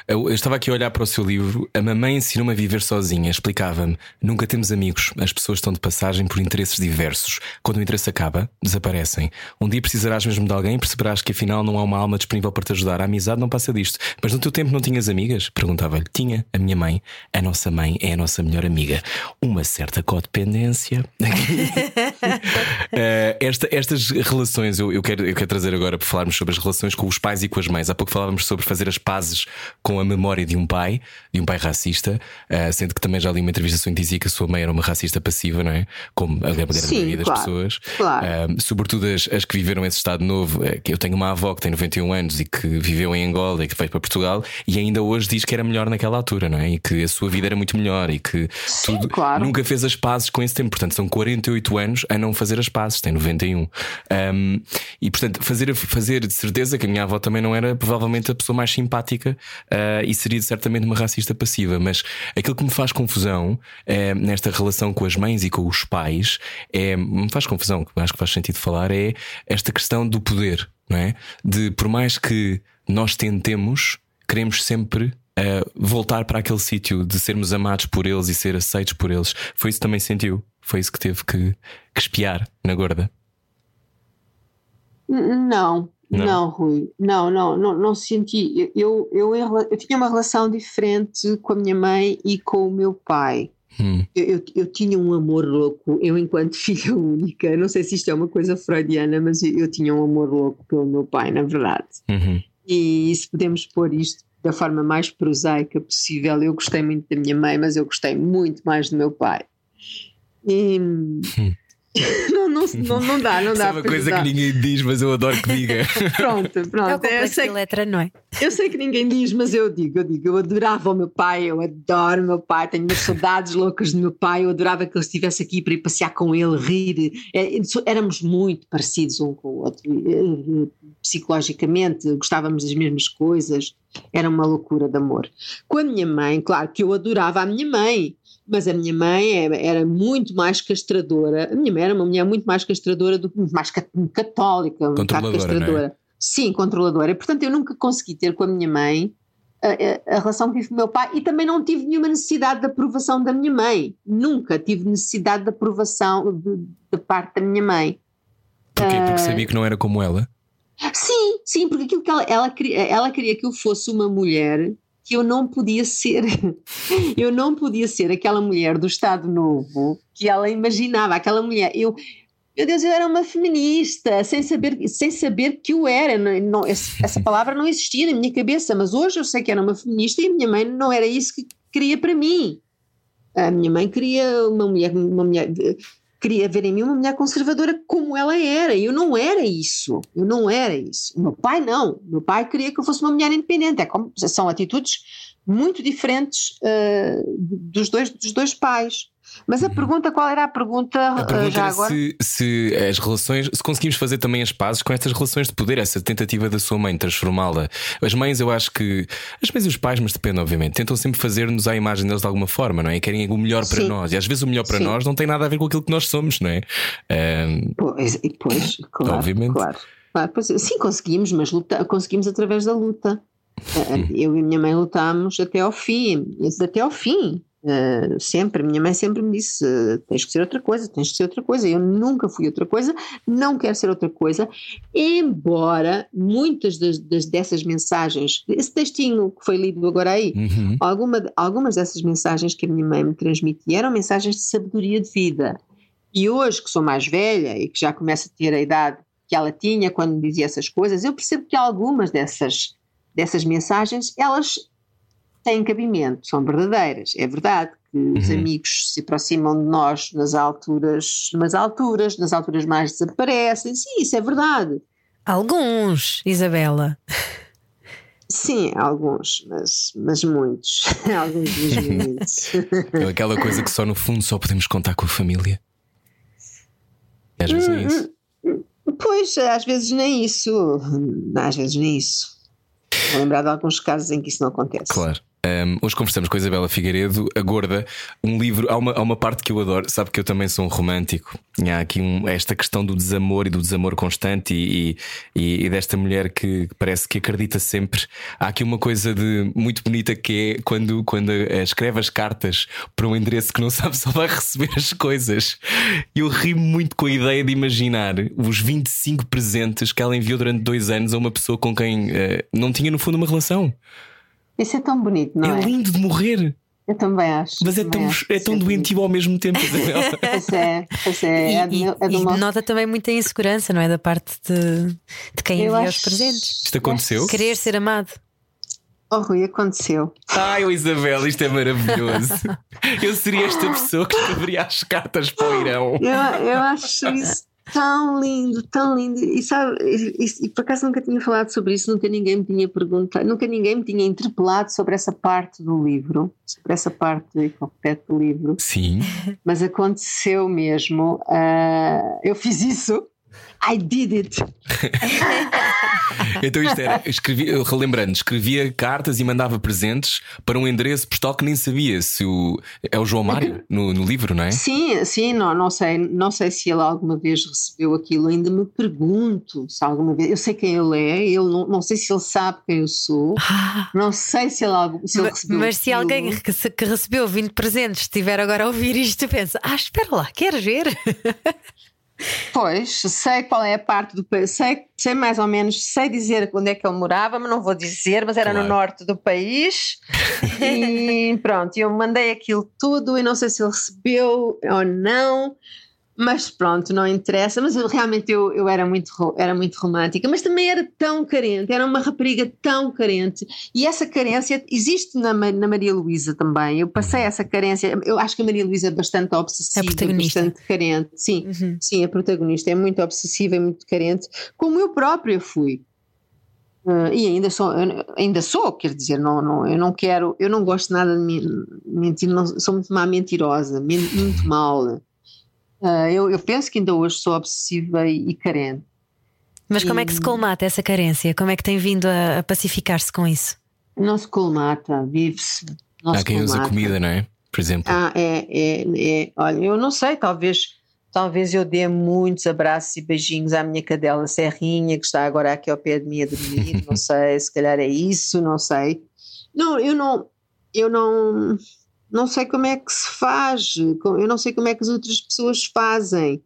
Eu, eu estava aqui a olhar para o seu livro. A mamãe ensinou-me a viver sozinha. Explicava-me: nunca temos amigos. As pessoas estão de passagem por interesses diversos. Quando o interesse acaba, desaparecem. Um dia precisarás mesmo de alguém e perceberás que afinal não há uma alma disponível para te ajudar. A amizade não passa disto. Mas no teu tempo não tinhas amigas? Perguntava-lhe. Tinha. A minha mãe. A nossa mãe é a nossa melhor amiga. Uma certa codependência. Eh, esta- estas relações, eu, eu quero, eu quero trazer agora para falarmos sobre as relações com os pais e com as mães. Há pouco falávamos sobre fazer as pazes com a memória de um pai, de um pai racista, eh, sendo que também já li uma entrevista sua que dizia que a sua mãe era uma racista passiva, não é? Como a grande Sim, maioria das claro, pessoas. claro. Eh, sobretudo as, as que viveram esse estado novo. que eu tenho uma avó que tem 91 anos e que viveu em Angola e que veio para Portugal e ainda hoje diz que era melhor naquela altura, não é? E que a sua vida era muito melhor e que Sim, tudo claro. nunca fez as pazes com esse tempo. Portanto, são 48 anos a não fazer as pazes, tem 91. Um, e portanto, fazer, fazer de certeza que a minha avó também não era provavelmente a pessoa mais simpática uh, e seria certamente uma racista passiva. Mas aquilo que me faz confusão eh, nesta relação com as mães e com os pais é, me faz confusão, acho que faz sentido falar, é esta questão do poder, não é? De por mais que nós tentemos, queremos sempre. uh, voltar para aquele sítio de sermos amados por eles e ser aceitos por eles. Foi isso que também sentiu? Foi isso que teve que, que espiar na gorda? Não, Não? não, Rui. Não, não, não, não senti. Eu, eu, eu tinha uma relação diferente com a minha mãe e com o meu pai. Hum, Eu, eu, eu tinha um amor louco, eu enquanto filha única, não sei se isto é uma coisa freudiana, mas eu, eu tinha um amor louco pelo meu pai, na verdade. uhum. E se podemos pôr isto da forma mais prosaica possível, eu gostei muito da minha mãe, mas eu gostei muito mais do meu pai. E... não, não, não, não dá, não Isso dá é uma para coisa que ninguém diz, mas eu adoro que diga. Pronto, É pronto. Eu complexo sei, letra, não é? eu sei que ninguém diz, mas eu digo, eu digo, eu adorava o meu pai, eu adoro o meu pai, tenho umas saudades loucas do meu pai, eu adorava que ele estivesse aqui para ir passear com ele, rir. É, Éramos muito parecidos um com o outro, eh, psicologicamente, gostávamos das mesmas coisas, era uma loucura de amor. Com a minha mãe, claro que eu adorava a minha mãe, mas a minha mãe era, era muito mais castradora. A minha mãe era uma mulher muito mais castradora do que mais ca- católica, um bocado é? castradora. Sim, controladora. E, portanto, eu nunca consegui ter com a minha mãe a, a- relação que tive com o meu pai e também não tive nenhuma necessidade de aprovação da minha mãe. Nunca tive necessidade de aprovação da parte da minha mãe. Porquê? Porque Ah. sabia que não era como ela. Sim, sim, porque aquilo que ela, ela, queria, ela queria que eu fosse uma mulher que eu não podia ser. Eu não podia ser aquela mulher do Estado Novo que ela imaginava, aquela mulher. Eu, meu Deus, eu era uma feminista, sem saber, sem saber que eu era. Não, não- essa palavra não existia na minha cabeça, mas hoje eu sei que era uma feminista e a minha mãe não era isso que queria para mim. A minha mãe queria uma mulher, uma mulher queria ver em mim uma mulher conservadora como ela era. Eu não era isso. Eu não era isso. O meu pai não. O meu pai queria que eu fosse uma mulher independente. É como, são atitudes muito diferentes ah, dos, dois, dos dois pais. Mas a pergunta, qual era a pergunta, A ah, pergunta já agora? se, se as relações, se conseguimos fazer também as pazes com estas relações de poder, essa tentativa da sua mãe transformá-la. As mães, eu acho que, as mães e os pais, mas depende, obviamente, tentam sempre fazer-nos à imagem deles de alguma forma, não é? Querem o melhor para Sim. nós. E às vezes o melhor para Sim. nós não tem nada a ver com aquilo que nós somos, não é? Ahm, Pois, pois, claro, Obviamente. Claro, claro. Pois, sim, conseguimos, mas luta, conseguimos através da luta. Ah, Eu e a minha mãe lutámos até ao fim, até ao fim. Ah, sempre, a minha mãe sempre me disse: ah, tens que ser outra coisa, tens que ser outra coisa. Eu nunca fui outra coisa, não quero ser outra coisa, embora muitas das, das- dessas mensagens, esse textinho que foi lido agora aí, uhum. Alguma, algumas dessas mensagens que a minha mãe me transmitia eram mensagens de sabedoria de vida. E hoje, que sou mais velha e que já começo a ter a idade que ela tinha quando me dizia essas coisas, eu percebo que algumas dessas, dessas mensagens, elas têm cabimento, são verdadeiras. É verdade que os Uhum. amigos se aproximam de nós nas alturas, nas alturas, nas alturas mais desaparecem. Sim, isso é verdade. Alguns, Isabela. Sim, alguns, mas, mas muitos. alguns muitos. Aquela coisa que só no fundo só podemos contar com a família. E às vezes é isso. Pois, às vezes nem isso. Às vezes nem isso. Vou lembrar de alguns casos em que isso não acontece. Claro. Um, hoje conversamos com a Isabela Figueiredo, a Gorda, um livro. Há uma, há uma parte que eu adoro, sabe que eu também sou um romântico. E há aqui um- esta questão do desamor e do desamor constante e, e- e desta mulher que parece que acredita sempre. Há aqui uma coisa de muito bonita que é quando, quando escreve as cartas para um endereço que não sabe se vai receber as coisas. Eu ri muito com a ideia de imaginar os 25 presentes que ela enviou durante dois anos a uma pessoa com quem eh, não tinha, no fundo, uma relação. Isso é tão bonito, não é? É lindo de morrer. Eu também acho. Mas é tão, acho é tão é doentio ao mesmo tempo, Isabela. bonito. Pois é, pois é. E, é do e- meu- é do e meu- nota também muita insegurança, não é? Da parte de, de quem Eu envia acho- os presentes. Isto aconteceu? Querer ser amado. Oh, Rui, aconteceu. Ai, oh, Isabela, isto é maravilhoso. Eu seria esta pessoa que escreveria as cartas para o Irão. Eu, eu acho isso tão lindo, tão lindo. E sabe, e, e- por acaso nunca tinha falado sobre isso, nunca ninguém me tinha perguntado, nunca ninguém me tinha interpelado sobre essa parte do livro, sobre essa parte concreta do livro. Sim, mas aconteceu mesmo. ah, eu fiz isso. I did it. Então isto era, escrevia, relembrando, escrevia cartas e mandava presentes para um endereço postal que nem sabia se o. É o João Mário no, no livro, não é? Sim, sim, não, não sei, não sei se ele alguma vez recebeu aquilo, ainda me pergunto se alguma vez. Eu sei quem ele é, ele não, não sei se ele sabe quem eu sou, não sei se ele, se ele recebeu. mas se aquilo. alguém que, se- que recebeu 20 presentes estiver agora a ouvir isto, pensa: Ah, espera lá, queres ver? Pois, sei qual é a parte do país, sei, sei mais ou menos, sei dizer onde é que ele morava, mas não vou dizer, mas era Claro. no norte do país. e pronto, eu mandei aquilo tudo e não sei se ele recebeu ou não, mas pronto, não interessa. Mas eu, realmente eu, eu era, muito, era muito romântica, mas também era tão carente, era uma rapariga tão carente. E essa carência existe na, na Maria Luísa também. Eu passei essa carência, eu acho que a Maria Luísa é bastante obsessiva, protagonista. bastante carente. Sim. Uhum. Sim, a protagonista é muito obsessiva e muito carente, como eu própria fui. Ah, e ainda sou, ainda sou, quer dizer, não, não, eu não quero, eu não gosto nada de men- mentir, não, sou muito má mentirosa, men- muito mal. Ah, eu, eu penso que ainda hoje sou obsessiva e, e carente. Mas como é que se colmata essa carência? Como é que tem vindo a, a pacificar-se com isso? Não se colmata, vive-se. Há quem usa colmata. comida, não é? Por exemplo. Ah, é, é, é. Olha, eu não sei, talvez, talvez eu dê muitos abraços e beijinhos à minha cadela Serrinha, que está agora aqui ao pé de mim a dormir. não sei, se calhar é isso, não sei. Não, eu não, eu não, não sei como é que se faz, eu não sei como é que as outras pessoas fazem.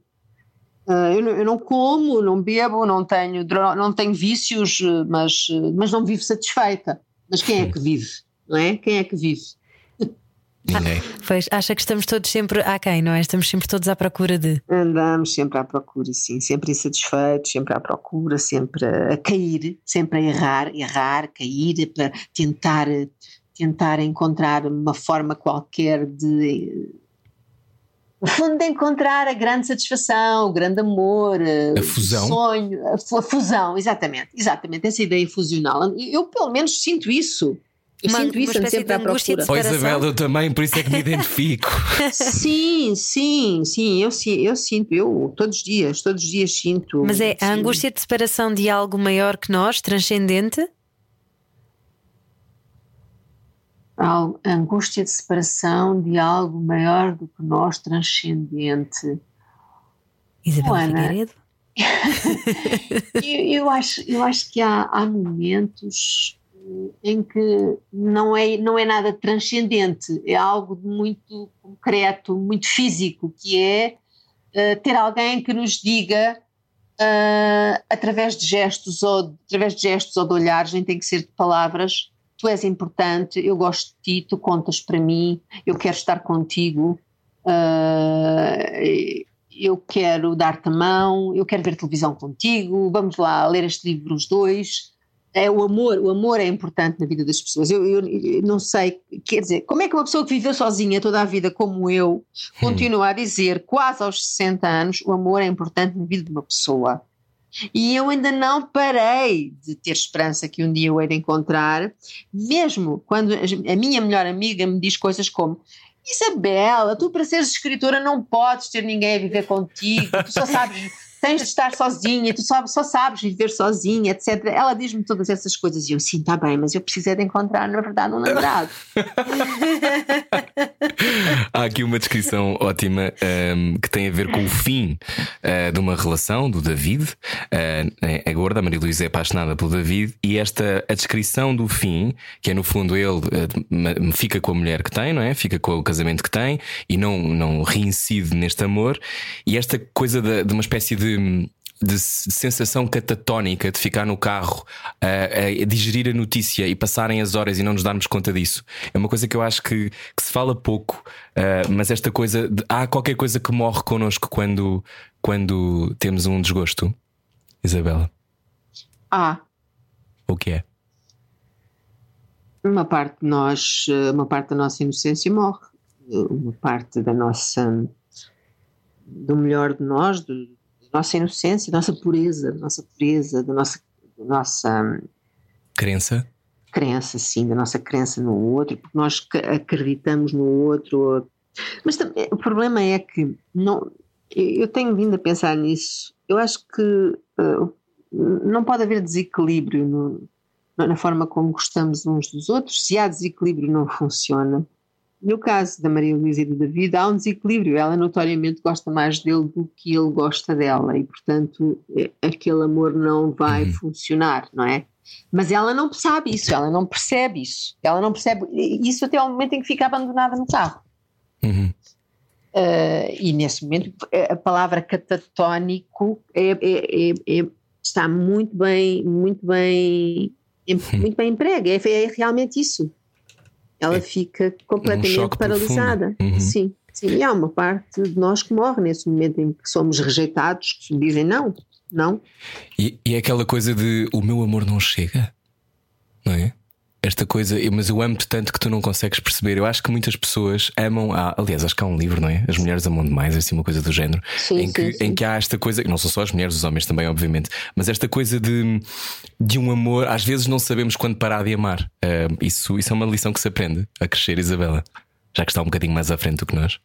Ah, eu, não, eu não como, não bebo, não tenho, não tenho vícios, mas, mas não vivo satisfeita. Mas quem é que vive? Não é? Quem é que vive? Ninguém. Pois acha que estamos todos sempre aquém, não é? Estamos sempre todos à procura de. Andamos sempre à procura, sim, sempre insatisfeitos, sempre à procura, sempre a, a cair, sempre a errar, errar, cair, para tentar, tentar encontrar uma forma qualquer de. No fundo, de encontrar a grande satisfação, o grande amor, A fusão. o sonho, a, fu- a fusão, exatamente, exatamente, essa ideia fusional. Eu, pelo menos, sinto isso. Eu Uma- sinto uma isso, ando sempre à procura. Separação. Isabel, eu também, por isso é que me identifico. Sim, sim, sim, eu, eu sinto, eu todos os dias, todos os dias sinto. Mas é a sim. angústia de separação de algo maior que nós, transcendente? A angústia de separação de algo maior do que nós, transcendente. Isabel Ana. Figueiredo? Eu, eu acho, eu acho que há, há momentos eh, em que não é, não é nada transcendente, é algo muito concreto, muito físico, que é eh, ter alguém que nos diga eh, através de gestos ou através de gestos ou de olhares, nem tem que ser de palavras, tu és importante, eu gosto de ti, tu contas para mim, eu quero estar contigo. eh, eu quero dar-te a mão, eu quero ver televisão contigo, vamos lá ler este livro os dois. É o amor, o amor é importante na vida das pessoas. Eu, eu- eu não sei, quer dizer, como é que uma pessoa que viveu sozinha toda a vida como eu continua a dizer, quase aos 60 anos, o amor é importante na vida de uma pessoa. E eu ainda não parei de ter esperança que um dia eu hei de encontrar, mesmo quando a minha melhor amiga me diz coisas como Isabela, tu para seres escritora não podes ter ninguém a viver contigo, tu só sabes, tens de estar sozinha, tu só, só sabes viver sozinha, etc. Ela diz-me todas essas coisas e eu, sim, está bem, mas eu preciso é de encontrar, na verdade, um namorado. Há aqui uma descrição ótima ahm, que tem a ver com o fim ah, de uma relação do David. Ah, é gorda, a Maria Luísa é apaixonada pelo David, e esta a descrição do fim, que é no fundo ele ma- fica com a mulher que tem, não é? Fica com o casamento que tem e não, não reincide neste amor, e esta coisa de, de uma espécie de. De s- sensação catatónica de ficar no carro a, a digerir a notícia e passarem as horas e não nos darmos conta disso é uma coisa que eu acho que, que se fala pouco, ah, mas esta coisa de- há qualquer coisa que morre connosco quando, quando temos um desgosto, Isabela. Ah, O que é? uma parte de nós, eh, uma parte da nossa inocência morre, uma parte da nossa, do melhor de nós, do- nossa inocência, da nossa pureza, da nossa pureza, da nossa, da nossa hum, Crença? crença, sim, da nossa crença no outro, porque nós acreditamos no outro. Mas também, o problema é que não, eu eu tenho vindo a pensar nisso eu acho que uh, não pode haver desequilíbrio no, na forma como gostamos uns dos outros. Se há desequilíbrio, não funciona. No caso da Maria Luísa e do David, há um desequilíbrio. Ela notoriamente gosta mais dele do que ele gosta dela e, portanto, é, aquele amor não vai uhum. funcionar, não é? Mas ela não sabe isso, ela não percebe isso. Ela não percebe isso até ao momento em que fica abandonada no carro. Uhum. Uh, e nesse momento a palavra catatónico é, é, é, está muito bem, muito bem, muito bem emprega. É, realmente isso. Ela fica completamente um paralisada. Uhum. Sim, sim. E há uma parte de nós que morre nesse momento em que somos rejeitados, que dizem não, não. E, e é aquela coisa de o meu amor não chega, não é? Esta coisa, mas eu amo-te tanto que tu não consegues perceber. Eu acho que muitas pessoas amam. A, aliás, acho que há um livro, não é? As mulheres amam demais, assim, uma coisa do género, sim, em, que, sim, sim. em que há esta coisa, não são só as mulheres, os homens também, obviamente, mas esta coisa de, de um amor, às vezes não sabemos quando parar de amar. Uh, isso, isso é uma lição que se aprende a crescer, Isabela, já que está um bocadinho mais à frente do que nós.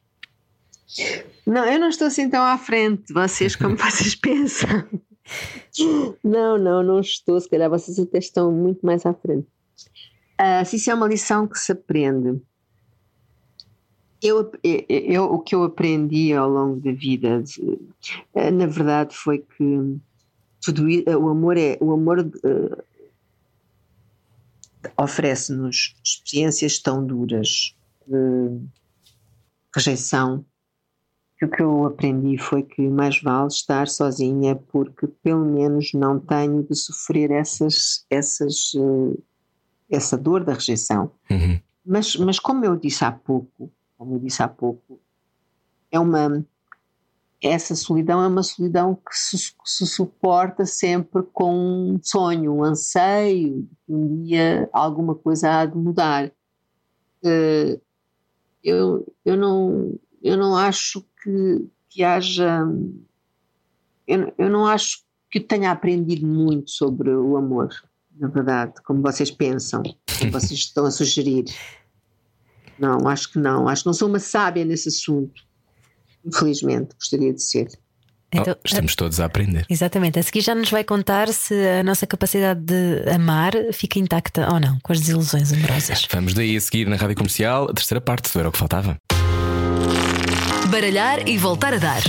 Não, eu não estou assim tão à frente, vocês, como vocês pensam. Não, não, não estou. Se calhar vocês até estão muito mais à frente. Uh, se isso é uma lição que se aprende, eu, eu, o que eu aprendi ao longo da vida, de, uh, na verdade, foi que tudo o amor é amor uh, oferece-nos experiências tão duras de rejeição que o que eu aprendi foi que mais vale estar sozinha porque pelo menos não tenho de sofrer essas essas uh, essa dor da rejeição. Uhum. Mas, mas como eu disse há pouco, como eu disse há pouco, é uma essa solidão é uma solidão que se, se suporta sempre com um sonho, um anseio de um dia alguma coisa há de mudar. Uh, eu, eu, não, eu não acho que, que haja. Eu, eu não acho que tenha aprendido muito sobre o amor na verdade, como vocês pensam, como vocês estão a sugerir. Não, acho que não. Acho que não sou uma sábia nesse assunto. Infelizmente, gostaria de ser. Então, oh, estamos todos a aprender. Exatamente. A seguir já nos vai contar se a nossa capacidade de amar fica intacta ou não, com as desilusões amorosas. Vamos daí a seguir na rádio comercial, a terceira parte do Era o que Faltava. Baralhar e voltar a dar.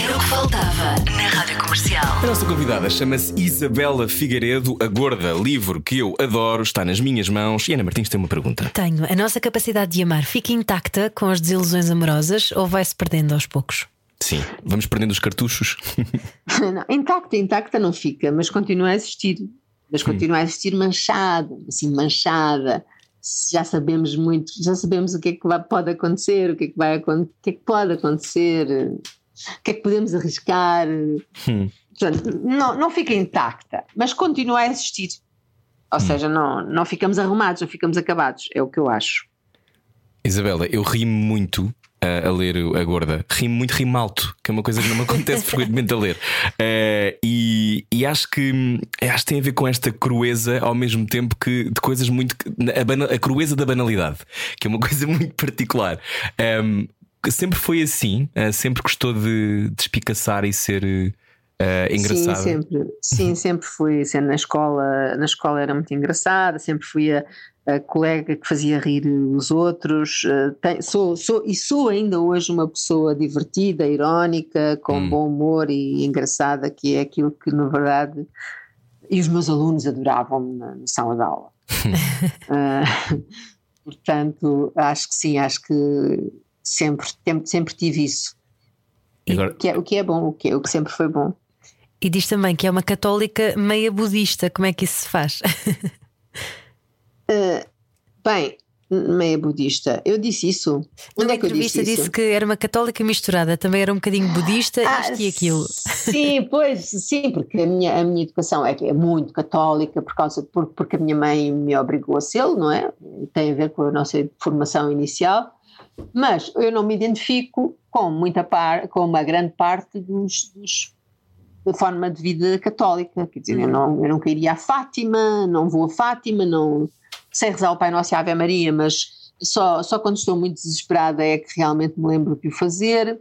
Era o que faltava na Rádio Comercial. A nossa convidada chama-se Isabela Figueiredo, a gorda. Livro que eu adoro, está nas minhas mãos. E Ana Martins tem uma pergunta. Tenho. A nossa capacidade de amar fica intacta com as desilusões amorosas ou vai-se perdendo aos poucos? Sim, vamos perdendo os cartuchos. não, intacta, intacta não fica, mas continua a existir. Mas hum. continua a existir manchada, assim, manchada já sabemos muito, já sabemos o que é que vai, pode acontecer, o que é que vai o que é que pode acontecer, o que é que podemos arriscar? Hum. Portanto, não, não fica intacta, mas continua a existir. Ou hum. seja, não, não ficamos arrumados, não ficamos acabados, é o que eu acho. Isabela, eu rimo muito a, a ler a gorda. Rimo muito, rimo alto, que é uma coisa que não me acontece frequentemente a ler. Uh, e, e, acho que acho que tem a ver com esta crueza ao mesmo tempo que de coisas muito. A, a crueza da banalidade, que é uma coisa muito particular. Um, sempre foi assim? Uh, sempre gostou de despicaçar e ser uh, engraçada? Sim, sempre. Sim, sempre fui. Sendo na escola, na escola era muito engraçada, sempre fui a, a colega que fazia rir os outros. Uh, tem, sou, sou, e sou ainda hoje uma pessoa divertida, irónica, com hum. bom humor e engraçada, que é aquilo que, na verdade, e os meus alunos adoravam-me na, na, sala de aula. uh, portanto, acho que sim, acho que sempre, sempre tive isso. Agora... Que é, o que é bom, o que, é, o que sempre foi bom. E diz também que é uma católica meia budista, como é que isso se faz? uh, bem, meia budista. Eu disse isso. Onde é que eu disse, disse isso? que era uma católica misturada, também era um bocadinho budista, ah, isto e aquilo. Sim, pois, sim, porque a minha, a minha educação é, é muito católica por causa, por, porque a minha mãe me obrigou a ser, não é? Tem a ver com a nossa formação inicial. Mas eu não me identifico com muita par, com uma grande parte dos, dos da forma de vida católica. Quer dizer, eu, uhum. não, eu nunca iria a Fátima, não vou a Fátima, não sei rezar o Pai Nosso e a Ave Maria, mas só, só quando estou muito desesperada é que realmente me lembro de o fazer.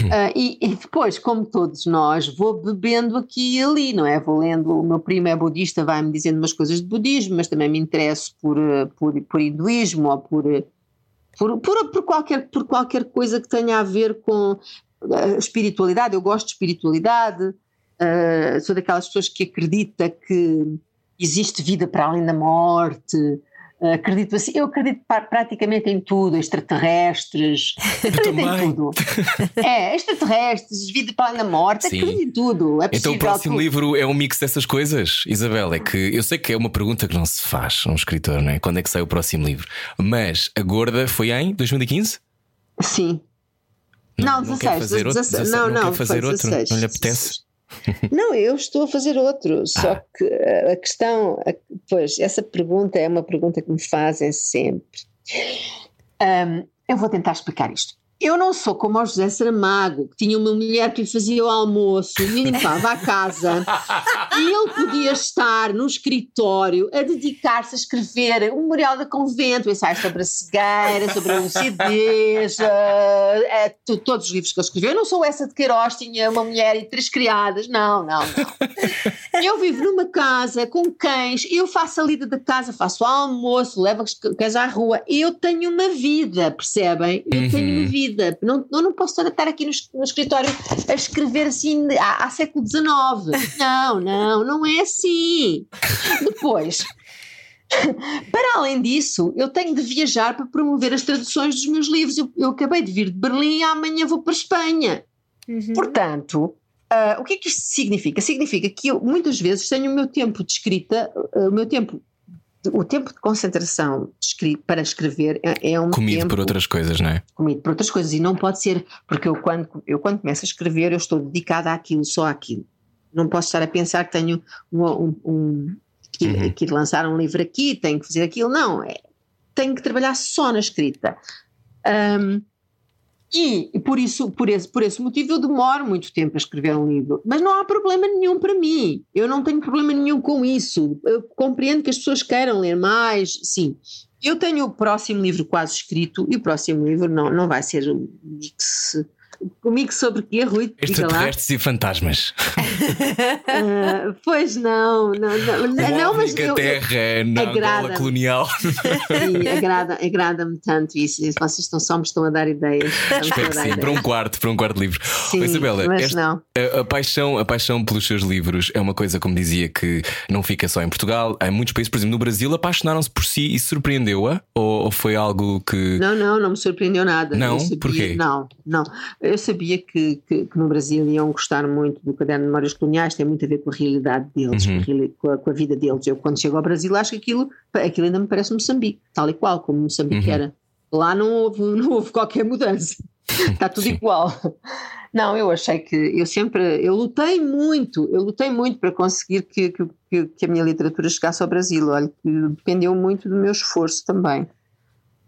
Uh, e, e, depois, como todos nós, vou bebendo aqui e ali, não é? Vou lendo, o meu primo é budista, vai-me dizendo umas coisas de budismo, mas também me interesso por, por, por hinduísmo ou por, por, por, por, qualquer, por qualquer coisa que tenha a ver com espiritualidade. Eu gosto de espiritualidade, uh, sou daquelas pessoas que acredita que existe vida para além da morte, acredito assim, eu acredito praticamente em tudo, extraterrestres, acredito em tudo. é, extraterrestres, vida para a morte, Sim. acredito em tudo. É então o próximo tudo. livro é um mix dessas coisas, Isabel, é que eu sei que é uma pergunta que não se faz um escritor, não é? Quando é que sai o próximo livro? Mas a gorda foi em 2015? Sim. Não, não 16, não, fazer 16, outro, não, não, não, quer fazer outro, 16. não lhe apetece? Não, eu estou a fazer outro, só ah. que a questão, pois, essa pergunta é uma pergunta que me fazem sempre. Um, eu vou tentar explicar isto. Eu não sou como o José Saramago, que tinha uma mulher que lhe fazia o almoço e limpava a casa, e ele podia estar no escritório a dedicar-se a escrever o Memorial da Convento, ensaios sobre a cegueira, sobre a lucidez, uh, é, todos os livros que ele escreveu. Eu não sou essa de Queiroz, tinha uma mulher e três criadas, não, não, não. Eu vivo numa casa com cães, eu faço a lida da casa, faço o almoço, levo os cães à rua, eu tenho uma vida, percebem? Eu uhum. tenho uma vida vida. Não, eu não posso estar aqui no, no escritório a escrever assim há, há século XIX. Não, não, não é assim. Depois. Para além disso, eu tenho de viajar para promover as traduções dos meus livros. Eu, eu acabei de vir de Berlim e amanhã vou para a Espanha. Uhum. Portanto, uh, o que é que isto significa? Significa que eu muitas vezes tenho o meu tempo de escrita, uh, o meu tempo o tempo de concentração para escrever é, é um comido tempo, por outras coisas, não é? Comido por outras coisas e não pode ser porque eu quando eu quando começo a escrever eu estou dedicada àquilo só àquilo. Não posso estar a pensar que tenho um, um, um que, uhum. que lançar um livro aqui, tenho que fazer aquilo. Não, é, tenho que trabalhar só na escrita. Um, e, por isso, por esse, por esse motivo, eu demoro muito tempo a escrever um livro. Mas não há problema nenhum para mim. Eu não tenho problema nenhum com isso. Eu compreendo que as pessoas queiram ler mais, sim. Eu tenho o próximo livro quase escrito e o próximo livro não, não vai ser um mix Comigo sobre quê, Rui? Extraterrestres e fantasmas. Uh, pois não, não, não, não mas eu, Terra na agrada colonial. Sim, agrada, agrada-me tanto isso. Vocês estão só me estão a dar ideias. Espero que sim, para um quarto, para um quarto livro. Sim, Isabela, não. A, a, paixão, a paixão pelos seus livros é uma coisa, como dizia, que não fica só em Portugal. Há muitos países, por exemplo, no Brasil, apaixonaram-se por si e surpreendeu-a? Ou, ou, foi algo que. Não, não, não me surpreendeu nada. Não? Porquê? Não, não eu sabia que, que, que, no Brasil iam gostar muito do caderno de memórias coloniais, tem muito a ver com a realidade deles, uhum. com, a, com, a, vida deles. Eu, quando chego ao Brasil, acho que aquilo, aquilo ainda me parece Moçambique, tal e qual como Moçambique uhum. era. Lá não houve, não houve qualquer mudança, está tudo igual. Não, eu achei que eu sempre, eu lutei muito, eu lutei muito para conseguir que, que, que a minha literatura chegasse ao Brasil. Olha, dependeu muito do meu esforço também.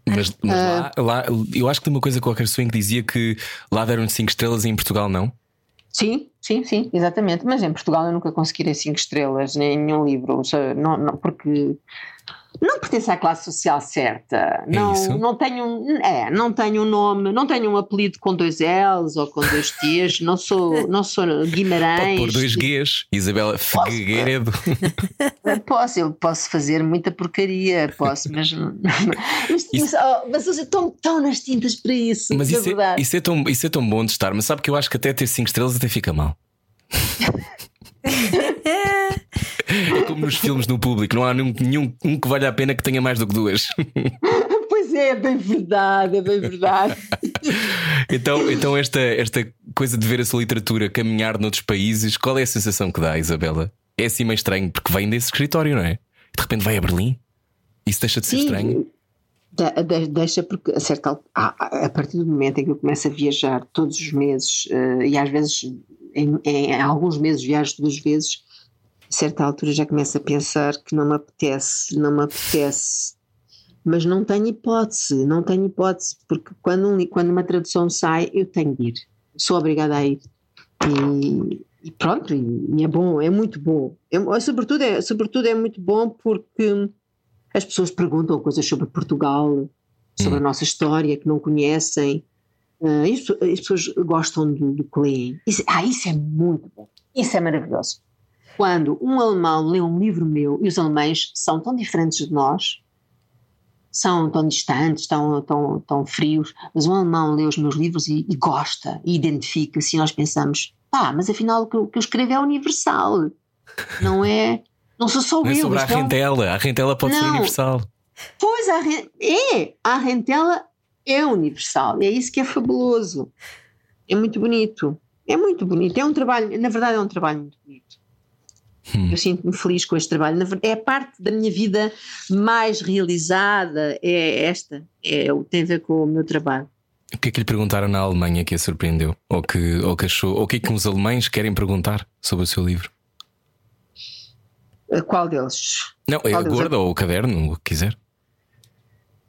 Mas, mas lá, lá, eu acho que tem uma coisa qualquer sua que dizia que lá deram 5 estrelas e em Portugal não. Sim, sim, sim, exatamente. Mas em Portugal eu nunca consegui 5 estrelas nem nenhum livro, não, não, porque não pertence à classe social certa. É não, isso? não tenho, é, não tenho um nome, não tenho um apelido com dois L's ou com dois T's, não sou, não sou Guimarães. Pode pôr dois G's, Isabela Figueiredo. Posso, eu posso fazer muita porcaria, posso, mas, mas, isso, mas, oh, hoje estou tão nas tintas para isso. Mas isso é, isso, é tão, isso é tão bom de estar, mas sabe que eu acho que até ter 5 estrelas até fica mal. É como nos filmes no público, não há nenhum, nenhum um que valha a pena que tenha mais do que duas. Pois é, é bem verdade, é bem verdade. então, então esta, esta coisa de ver a sua literatura caminhar noutros países, qual é a sensação que dá, Isabela? É assim meio estranho, porque vem desse escritório, não é? De repente vai a Berlim? Isso deixa de ser Sim. estranho? De, deixa porque a, certa, a, partir do momento em que eu começo a viajar todos os meses uh, e às vezes em, em, alguns meses viajo duas vezes a certa altura já começo a pensar que não me apetece, não me apetece, mas não tenho hipótese, não tenho hipótese, porque quando, um, quando uma tradução sai, eu tenho de ir, sou obrigada a ir. E, e pronto, e, é bom, é muito bom. É, sobretudo, é, sobretudo é muito bom porque as pessoas perguntam coisas sobre Portugal, sobre hum. a nossa história que não conhecem. Uh, isso, as pessoas gostam do, do que leem. Isso, ah, isso é muito bom. Isso é maravilhoso. Quando um alemão lê um livro meu, e os alemães são tão diferentes de nós, são tão distantes, tão, tão, tão frios, mas um alemão lê os meus livros e, e gosta, e identifica-se, e nós pensamos, pá, mas afinal o que, eu, o que eu escrevo é universal, não é? Não sou só Não é eu. sobre a é um- rentela. A rentela pode ser Não. universal. Pois, a é, a rentela é universal, é isso que é fabuloso. É muito bonito. É muito bonito. É um trabalho, na verdade, é um trabalho muito bonito. Eu sinto-me feliz com este trabalho. Na ver- É a parte da minha vida mais realizada, é esta. É, tem a ver com o meu trabalho. O que é que lhe perguntaram na Alemanha que a surpreendeu? Ou que, ou que achou? Ou o que é que os alemães querem perguntar sobre o seu livro? Qual deles? Não, é a deles? gorda ou o caderno, o que quiser.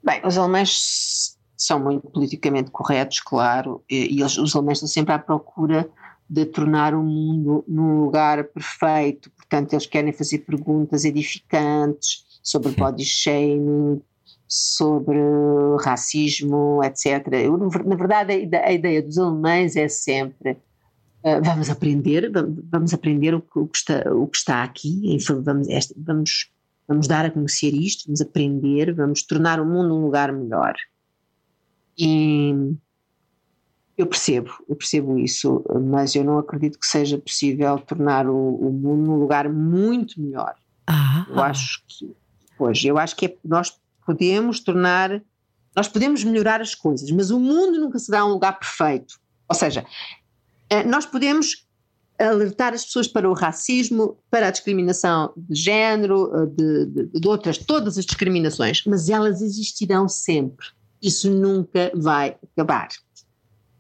Bem, os alemães são muito politicamente corretos, claro, e, e eles, os alemães estão sempre à procura de tornar o mundo num lugar perfeito. Portanto, eles querem fazer perguntas edificantes sobre body shaming, sobre racismo, etc. Eu, na verdade, a ide- a ideia dos alemães é sempre ah, vamos aprender, vamos, aprender o que, está, o que está aqui, vamos, vamos, vamos dar a conhecer isto, vamos aprender, vamos tornar o mundo um lugar melhor. E eu percebo, eu percebo isso, mas eu não acredito que seja possível tornar o, o mundo um lugar muito melhor. Ah, Eu acho que, pois, eu acho que é- nós podemos tornar, nós podemos melhorar as coisas, mas o mundo nunca será um lugar perfeito. Ou seja, eh, nós podemos alertar as pessoas para o racismo, para a discriminação de género, eh, de, de- de outras, todas as discriminações, mas elas existirão sempre. Isso nunca vai acabar.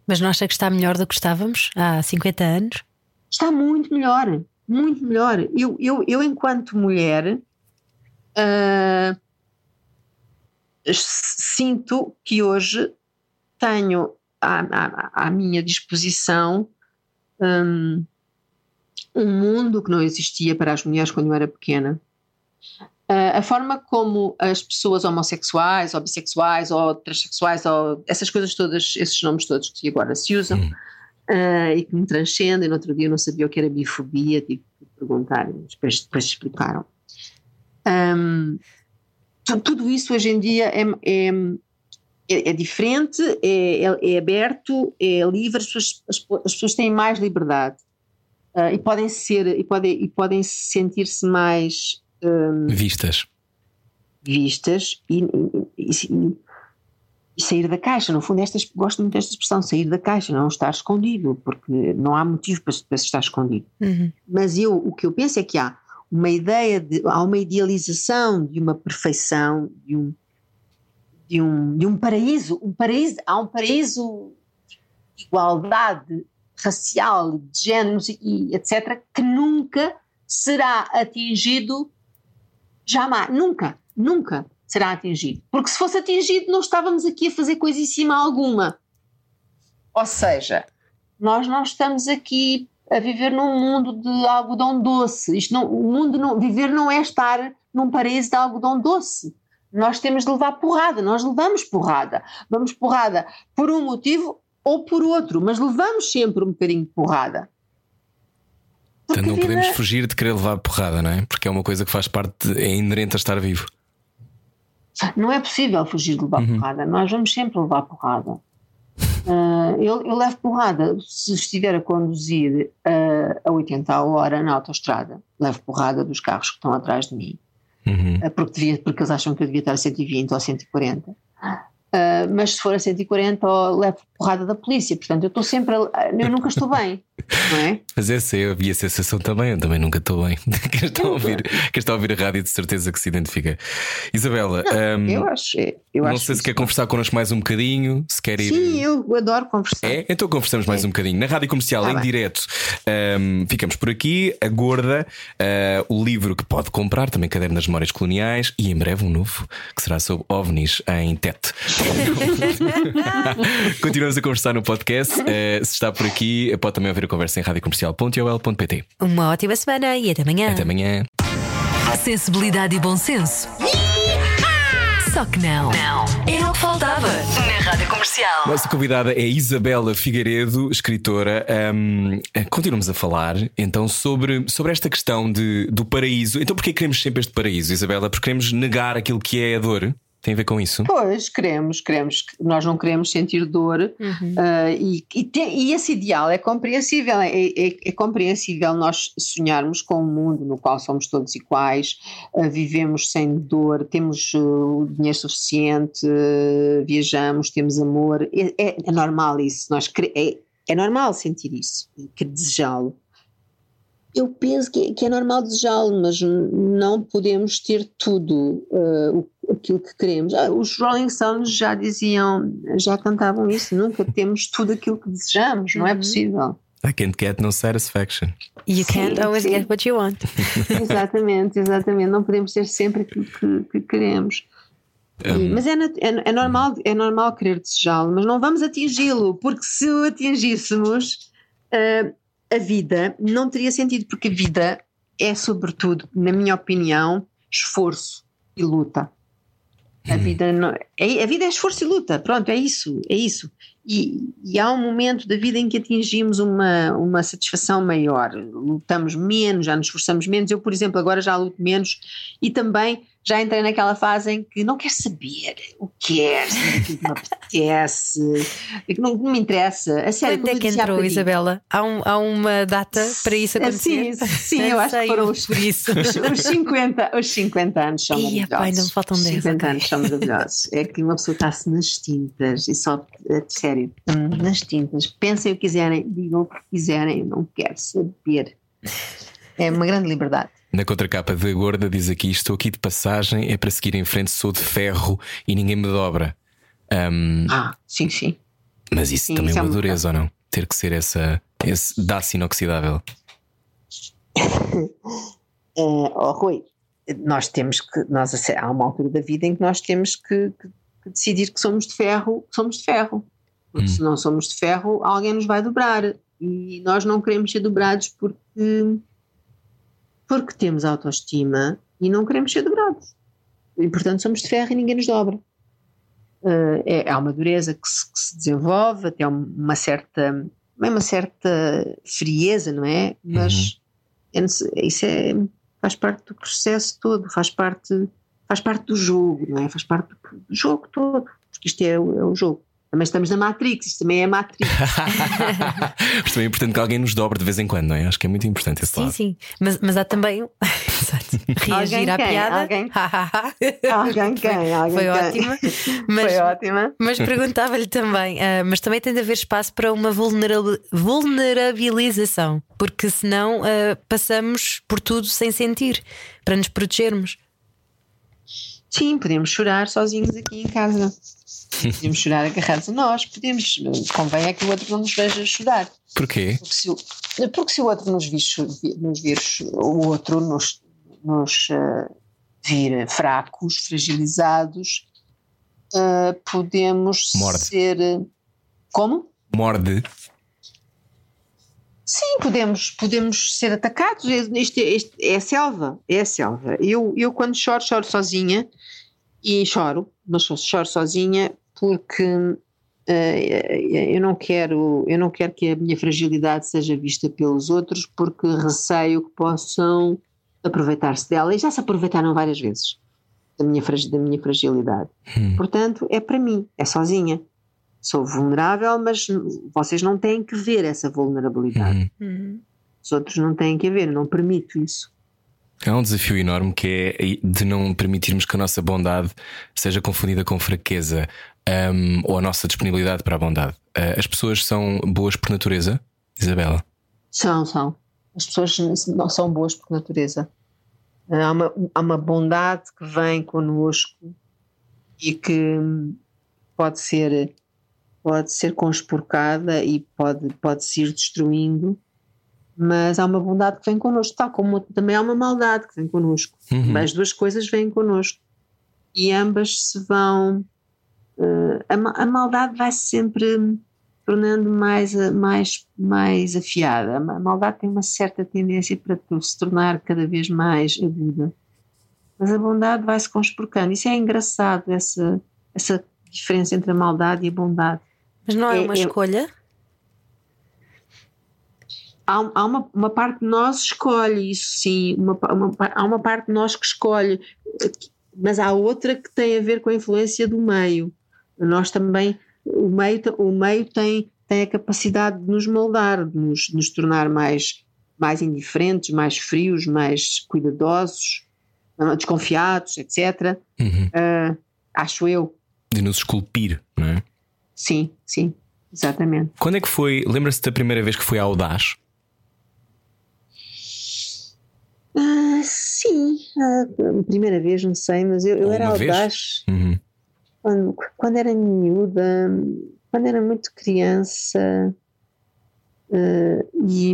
Mas não acha que está melhor do que estávamos há 50 anos? está muito melhor, muito melhor. Eu, eu, eu enquanto mulher, ah, sinto que hoje tenho à, à, à minha disposição hum, um mundo que não existia para as mulheres quando eu era pequena. Ah, a forma como as pessoas homossexuais, ou bissexuais, ou transexuais, ou essas coisas todas, esses nomes todos que agora se usam, ah, e que me transcendem. No outro dia eu não sabia o que era bifobia, tive que perguntar, mas depois, depois explicaram. Tu- tudo isso hoje em dia é, é, é- é diferente, é, é- é aberto, é livre, as pessoas, as, as pessoas têm mais liberdade ah, e podem ser e podem, e podem sentir-se mais ahm, Vistas. vistas e, e- e- e sair da caixa. No fundo, estas, gosto muito desta expressão, sair da caixa, não estar escondido, porque não há motivo para, se- para se estar escondido. Uhum. Mas eu, o que eu penso é que há uma ideia, de, há uma idealização de uma perfeição, de um, de um, de um paraíso, um paraíso, há um paraíso de igualdade racial, de género e etc., que nunca será atingido jamais, nunca, nunca será atingido. Porque se fosse atingido, não estávamos aqui a fazer coisíssima alguma. Ou seja, nós não estamos aqui a viver num mundo de algodão doce. Isto não, o mundo não, viver não é estar num paraíso de algodão doce. Nós temos de levar porrada, nós levamos porrada. Vamos porrada por um motivo ou por outro, mas levamos sempre um bocadinho de porrada. Porque Portanto, não vida- podemos fugir de querer levar porrada, não é? Porque é uma coisa que faz parte, é inerente a estar vivo. Não é possível fugir de levar porrada, nós vamos sempre levar porrada. Ah, eu, eu levo porrada se estiver a conduzir ah, a 80 a hora na autoestrada, levo porrada dos carros que estão atrás de mim, Uhum. ah, porque, devia- porque eles acham que eu devia estar a 120 ou 140. Ah, mas se for a 140, ó, levo porrada da polícia, portanto eu estou sempre, a- eu nunca estou bem, não é? Mas essa eu havia a sensação também, eu também nunca estou bem. Quem está a ouvir, quem está a ouvir a rádio de certeza que se identifica. Isabela, hum, Eu acho, eu não acho sei se isso. quer conversar connosco mais um bocadinho, se quer ir. Sim, eu adoro conversar. É? Então conversamos mais um bocadinho. Na rádio comercial, Tá em bem. direto, hum, ficamos por aqui. A Gorda, ah, o livro que pode comprar, também Caderno das Memórias Coloniais, e em breve um novo que será sobre ovnis em TET. Continuamos a conversar no podcast. Ah, se está por aqui, pode também ouvir a conversa em radiocomercial.ol.pt. Uma ótima semana e até amanhã. Até amanhã. Sensibilidade e bom senso. Só Só que não. Não. Era o que faltava na Rádio Comercial. Nossa convidada é Isabela Figueiredo, escritora. Um, continuamos a falar então sobre, sobre esta questão de, do paraíso. Então, porquê queremos sempre este paraíso, Isabela? Porque queremos negar aquilo que é a dor? Tem a ver com isso? Pois, queremos, queremos, nós não queremos sentir dor Uhum. uh, e, e, te- e esse ideal é compreensível, é, é- é compreensível nós sonharmos com um mundo no qual somos todos iguais, uh, vivemos sem dor, temos uh, o dinheiro suficiente, uh, viajamos, temos amor, é, é- é normal isso, nós é, é normal sentir isso, e que desejá-lo. Eu penso que é, que é normal desejá-lo, mas não podemos ter tudo uh, o- aquilo que queremos. Ah, os Rolling Stones já diziam, já cantavam isso, nunca temos tudo aquilo que desejamos, não é Uhum. possível. I can't get no satisfaction. You can't Sim, always sim. get what you want. exatamente, exatamente. Não podemos ter sempre aquilo que, que queremos. Um, mas é, é- é normal, é normal querer desejá-lo, mas não vamos atingi-lo, porque se o atingíssemos, ah, a vida não teria sentido, porque a vida é, sobretudo, na minha opinião, esforço e luta. A vida, não, é, a vida é esforço e luta, pronto, é isso, é isso. E, e há um momento da vida em que atingimos uma, uma satisfação maior, lutamos menos, já nos esforçamos menos. Eu, por exemplo, agora já luto menos e também já entrei naquela fase em que não quero saber o que é, aquilo que me apetece, que não, não me interessa. A sério, Quando é que entrou. Isabela? Há, um- há uma data para isso É, acontecer? Sim, sim, eu acho que foram os, por isso. os, os 50, os 50 anos são maravilhosos. ainda me faltam Os 10, 50 ok. anos são maravilhosos. É que uma pessoa está-se nas tintas e só, é, sério, nas tintas. Pensem o que quiserem, digam o que quiserem, eu não quero saber. É uma grande liberdade. Na contracapa de Gorda diz aqui: Estou aqui de passagem, é para seguir em frente, sou de ferro e ninguém me dobra. Um, Ah, sim, sim. mas isso Sim, também isso é é uma um dureza ou não? Ter que ser essa, esse daço inoxidável. Eh, oh, Rui, nós temos que, nós, há uma altura da vida em que nós temos que, que- que decidir que somos de ferro, somos de ferro. Porque Hum. se não somos de ferro, alguém nos vai dobrar. E nós não queremos ser dobrados porque, porque temos autoestima e não queremos ser dobrados. E portanto somos de ferro e ninguém nos dobra. Eh, é, há uma dureza que se, que se desenvolve, até uma certa, é uma certa frieza, não é? Mas é nece- isso é, faz parte do processo todo, faz parte, faz parte do jogo, não é? Faz parte do, do jogo todo, porque isto é, é o jogo. Também estamos na Matrix, isto também é Matrix. Mas também é importante que alguém nos dobre de vez em quando, não é? Acho que é muito importante esse Sim, lado. sim. Mas, mas há também. Reagir à quem? piada. Alguém? Alguém Alguém quem? Alguém Foi quem? ótima. Mas, Foi ótima. mas perguntava-lhe também, ah, mas também tem de haver espaço para uma vulnerabil- vulnerabilização, porque senão ah, passamos por tudo sem sentir, para nos protegermos. Sim, podemos chorar sozinhos aqui em casa. Podemos chorar agarrados a nós, podemos. Convém é que o outro não nos veja chorar. Porquê? Porque se, o- porque se o outro nos vir, nos vir o outro nos, nos eh, vir fracos, fragilizados, eh, podemos Morde. ser. eh, Como? Morde. Sim, podemos, podemos ser atacados. Isto, é- isto é a selva, é a selva. Eu, eu quando choro, choro sozinha e choro, mas choro sozinha porque eh, eu não quero, eu não quero que a minha fragilidade seja vista pelos outros porque receio que possam aproveitar-se dela e já se aproveitaram várias vezes da minha, da minha fragilidade. Hum. Portanto, é para mim, é sozinha. Sou vulnerável, mas vocês não têm que ver essa vulnerabilidade. Uhum. Os outros não têm que ver, eu não permito isso. Há um desafio enorme que é de não permitirmos que a nossa bondade seja confundida com fraqueza hum, ou a nossa disponibilidade para a bondade. Ah, as pessoas são boas por natureza, Isabela. São, são. As pessoas não são boas por natureza. Há uma, há uma bondade que vem connosco e que pode ser, pode ser conspurcada e pode, pode se ir destruindo, mas há uma bondade que vem connosco, tal como também há uma maldade que vem connosco. Uhum. As duas coisas vêm connosco e ambas se vão. eh, a, a maldade vai -se sempre tornando mais, a- mais, mais afiada. A ma- a maldade tem uma certa tendência para se tornar cada vez mais aguda. mas a bondade vai-se conspurcando. Isso é engraçado, essa, essa diferença entre a maldade e a bondade. Mas não é, É- uma é- escolha? Há, há uma, uma parte de nós que escolhe isso, sim. Uma, uma há uma parte de nós que escolhe, mas há outra que tem a ver com a influência do meio. Nós também, o meio, o meio tem, tem a capacidade de nos moldar, de nos, de nos tornar mais, mais indiferentes, mais frios, mais cuidadosos, desconfiados, etc. Uhum. Ah, acho eu. De nos esculpir, não é? Sim, sim, exatamente. Quando é que foi? Lembra-se da primeira vez que foi audaz? Ah, sim, ah, a primeira vez, não sei, mas eu, eu era vez? audaz Uhum. quando, quando era miúda, quando era muito criança ah, e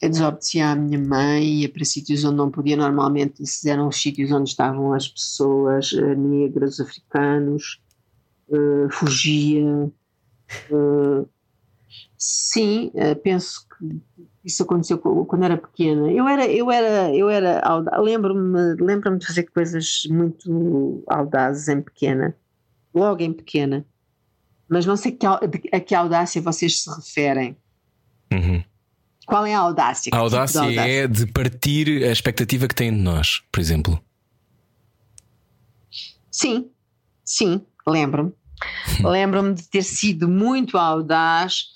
eu desobedecia à minha mãe, ia para sítios onde não podia normalmente, esses eram os sítios onde estavam as pessoas ah, negras, africanos, ah, fugia. ah, sim, ah, penso que isso aconteceu co- quando era pequena. Eu era, eu era, eu era lembro-me, lembro-me de fazer coisas muito audazes em pequena, logo em pequena. Mas não sei que, a que audácia vocês se referem. Uhum. Qual é a audácia? A tipo de audácia é de partir a expectativa que têm de nós, por exemplo. Sim, sim, lembro-me. lembro-me de ter sido muito audaz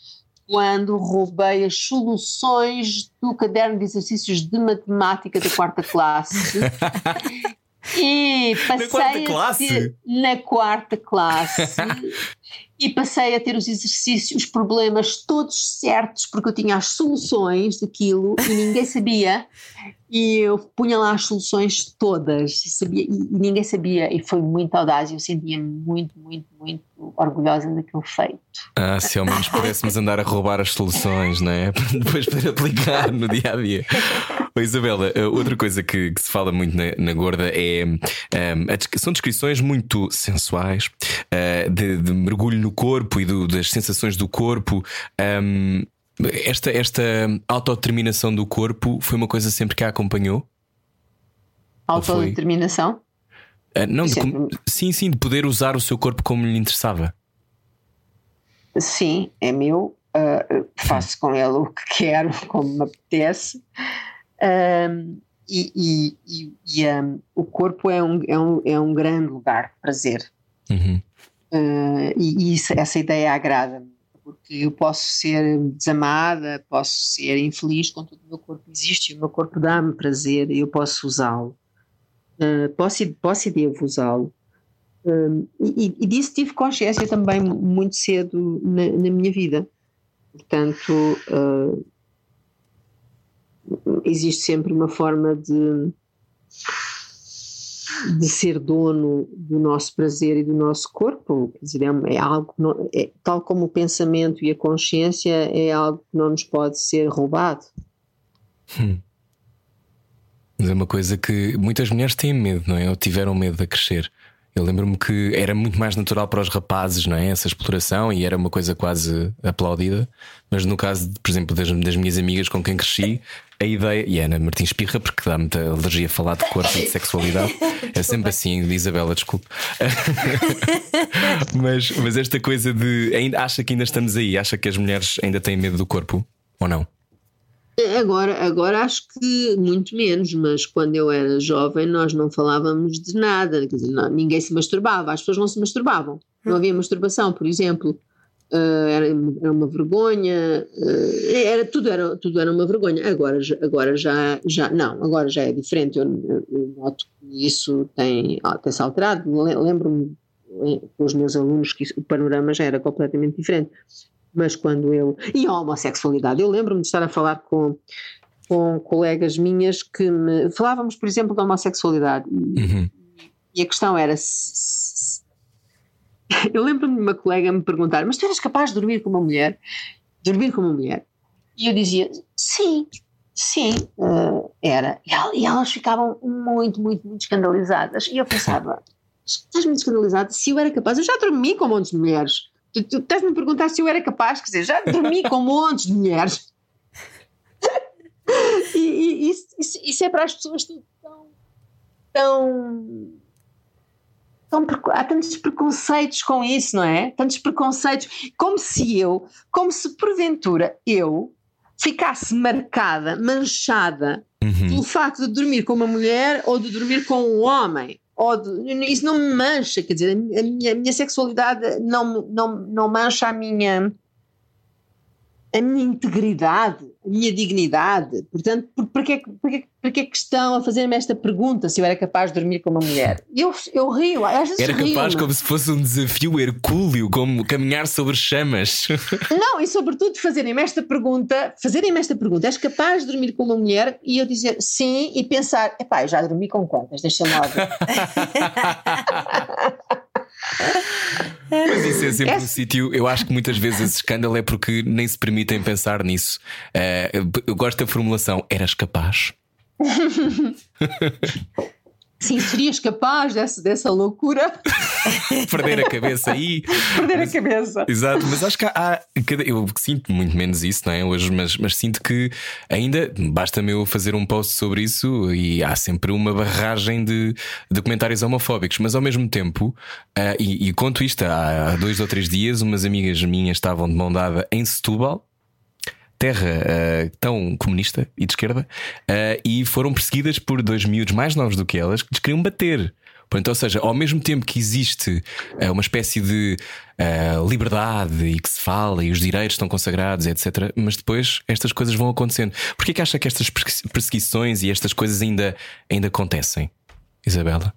quando roubei as soluções do caderno de exercícios de matemática da quarta classe. E passei quarta a classe? ter- na quarta classe e passei a ter os exercícios, os problemas todos certos, porque eu tinha as soluções daquilo e ninguém sabia. E eu punha lá as soluções todas e, sabia, e, e ninguém sabia. E foi muito audaz. Eu sentia-me muito, muito, muito orgulhosa daquele feito. Ah, se ao menos pudéssemos andar a roubar as soluções, não é? Para depois poder aplicar no dia a dia. Ô, Isabela, eh, outra coisa que, que se fala muito na, na gorda é. ehm, a descri- são descrições muito sensuais eh, de, de mergulho no corpo e do- das sensações do corpo. Ehm, esta, esta autodeterminação do corpo foi uma coisa sempre que a acompanhou? Autodeterminação. Ah, não, de com- sim, sim, de poder usar o seu corpo como lhe interessava. Sim, é meu. ah, faço com ele o que quero, como me apetece. Ahm, e e- e- e, ahm, o corpo é um, é, um, é um grande lugar de prazer. Uhum. Ah, e e isso- essa ideia agrada-me, porque eu posso ser desamada, posso ser infeliz, contudo o meu corpo existe, o meu corpo dá-me prazer e eu posso usá-lo. Ah, posso, e- posso e devo usá-lo. Ah, e, e disso tive consciência também muito cedo na, na minha vida. Portanto, ah, existe sempre uma forma de de ser dono do nosso prazer e do nosso corpo, quer dizer, é, é algo não- é- tal como o pensamento e a consciência é algo que não nos pode ser roubado. Mas é uma coisa que muitas mulheres têm medo, não é? Ou tiveram medo de crescer. Eu lembro-me que era muito mais natural para os rapazes, não é? Essa exploração e era uma coisa quase aplaudida. Mas no caso, por exemplo, das, das minhas amigas com quem cresci, a ideia. E a Ana Martins Pirra, porque dá muita alergia a falar de corpo e de sexualidade. É sempre assim, Isabela, desculpe. mas, mas esta coisa de. Ainda, acha que ainda estamos aí? Acha que as mulheres ainda têm medo do corpo? Ou não? Agora, agora acho que muito menos, mas quando eu era jovem nós não falávamos de nada, dizer, não- ninguém se masturbava, as pessoas não se masturbavam, não havia masturbação, por exemplo. Ah, era, era uma vergonha, ah, era, tudo, era, tudo era uma vergonha. Agora, já- agora já, já não, agora já é diferente. Eu, eu noto que isso tem, ah, tem-se alterado. Le- Lembro-me eh, com os meus alunos que isso- o panorama já era completamente diferente. Mas quando eu. E a homossexualidade. Eu lembro-me de estar a falar com, com colegas minhas que me. Falávamos, por exemplo, da homossexualidade. E, Uhum. e a questão era. se- Eu lembro-me de uma colega me perguntar: Mas tu eras capaz de dormir com uma mulher? Dormir com uma mulher? E eu dizia: Sim, sim, eh, era. E, e elas ficavam muito, muito, muito escandalizadas. E eu pensava: Estás muito escandalizada? Se eu era capaz, eu já dormi com montes de mulheres. Tu, tu estás-me a perguntar se eu era capaz, quer dizer, já dormi com montes de mulheres. E, e isso, isso- isso é para as pessoas tão, tão. tão há tantos preconceitos com isso, não é? Tantos preconceitos. Como se eu, como se porventura eu ficasse marcada, manchada Uhum. pelo facto de dormir com uma mulher ou de dormir com um homem. Isso não me mancha, quer dizer, a minha, a minha sexualidade não, não, não mancha a minha, a minha integridade, a minha dignidade. Portanto, por, por, que, por, que, é que estão a fazer-me esta pergunta se eu era capaz de dormir com uma mulher? Eu, eu rio, às vezes Era capaz como se fosse um desafio hercúleo, como caminhar sobre chamas. Não, e sobretudo fazerem-me esta pergunta, fazerem-me esta pergunta, és capaz de dormir com uma mulher? E eu dizer sim e pensar, epá, eu já dormi com quantas? Deixa-me lá ver. Mas isso é sempre É- um sítio. Eu acho que muitas vezes esse escândalo é porque nem se permitem pensar nisso. Eh, eu gosto da formulação: eras capaz? Sim, serias capaz dessa, dessa loucura? Perder a cabeça aí. Perder a cabeça. Exato, mas acho que há, eu sinto muito menos isso, não é? Hoje, mas, mas sinto que ainda basta-me eu fazer um post sobre isso e há sempre uma barragem de, de comentários homofóbicos, mas ao mesmo tempo, ah, e, e conto isto há, há dois ou três dias, umas amigas minhas estavam de mão dada em Setúbal. Terra ah, tão comunista e de esquerda, ah, e foram perseguidas por dois miúdos mais novos do que elas que lhes queriam bater. Portanto, ou seja, ao mesmo tempo que existe ah, uma espécie de liberdade e que se fala e os direitos estão consagrados, etc., mas depois estas coisas vão acontecendo. Porquê que acha que estas persegui- perseguições e estas coisas ainda, ainda acontecem, Isabela?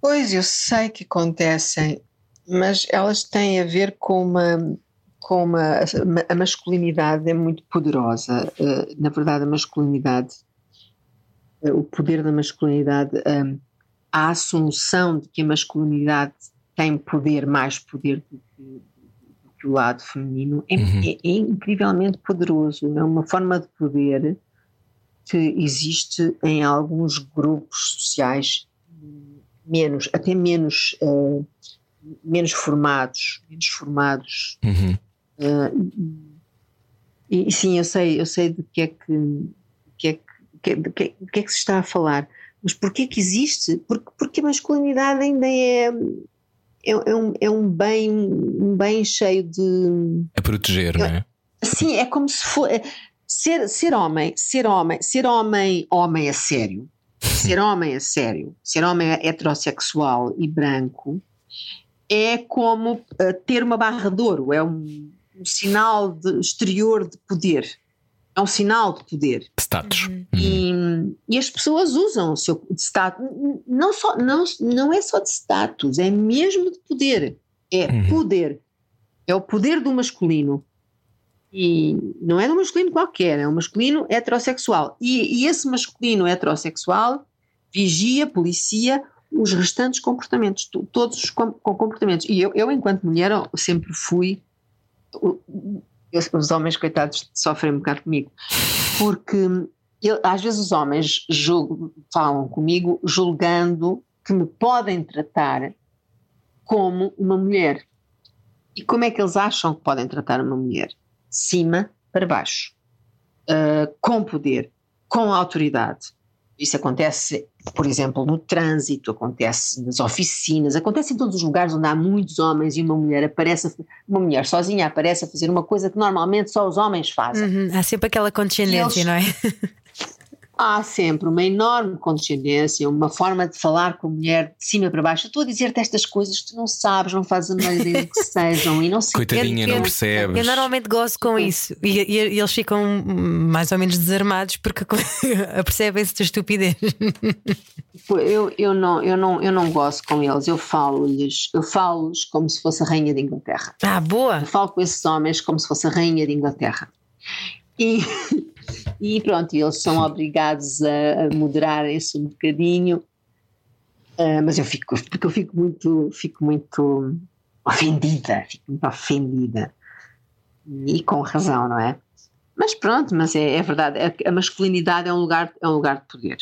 Pois, eu sei que acontecem, mas elas têm a ver com uma. Com uma, a masculinidade é muito poderosa. eh, na verdade, a masculinidade, eh, o poder da masculinidade, eh, a assunção de que a masculinidade tem poder, mais poder do que, do que o lado feminino, é, Uhum. é- é incrivelmente poderoso. É uma forma de poder que existe em alguns grupos sociais menos, até menos, eh, menos formados, menos formados. Uhum. Eh, e, sim, eu sei, eu sei de que é que, que, é que, que- que, de que é que se está a falar, mas porquê que existe? Porque, porque a masculinidade ainda é, é, é um, é um bem, um bem cheio de A proteger, não é? Sim, é como se for é, ser, ser homem, ser homem, ser homem, homem a sério, ser homem a sério, ser homem heterossexual e branco é como eh, ter uma barra de ouro, é um, um sinal de, exterior de poder, é um sinal de poder. Status. Uhum. E, e as pessoas usam o seu status, não, só, não, não é só de status, é mesmo de poder. É Uhum. poder. É o poder do masculino. E não é do masculino qualquer, é um masculino heterossexual. E, e esse masculino heterossexual vigia, policia os restantes comportamentos, to- todos os com, com comportamentos. E eu, eu, enquanto mulher, sempre fui. Os homens, coitados, sofrem um bocado comigo, porque eu- às vezes os homens julgam- falam comigo julgando que me podem tratar como uma mulher. E como é que eles acham que podem tratar uma mulher? Cima para baixo, Ah, com poder, com autoridade. Isso acontece, por exemplo, no trânsito, acontece nas oficinas, acontece em todos os lugares onde há muitos homens e uma mulher aparece, uma mulher sozinha aparece a fazer uma coisa que normalmente só os homens fazem. Uhum, Há sempre aquela condescendência, eles- não é? Há sempre uma enorme condescendência, uma forma de falar com a mulher de cima para baixo. Eu estou a dizer-te estas coisas que tu não sabes, não fazes a menor ideia do que sejam e não sei Coitadinha, Eu- não eu- percebes. Eu normalmente gosto com isso e, e- e eles ficam mais ou menos desarmados porque apercebem-se da estupidez. Eu, eu, não, eu, não, eu não gosto com eles, eu falo-lhes, eu falo-lhes como se fosse a rainha de Inglaterra. Ah, boa! Eu falo com esses homens como se fosse a rainha de Inglaterra. E, e pronto, eles são obrigados a, a moderarem-se um bocadinho, Ah, mas eu fico, porque eu fico muito, fico muito ofendida, fico muito ofendida. E com razão, não é? Mas pronto, mas é, é verdade, a, a masculinidade é um lugar, é um lugar de poder.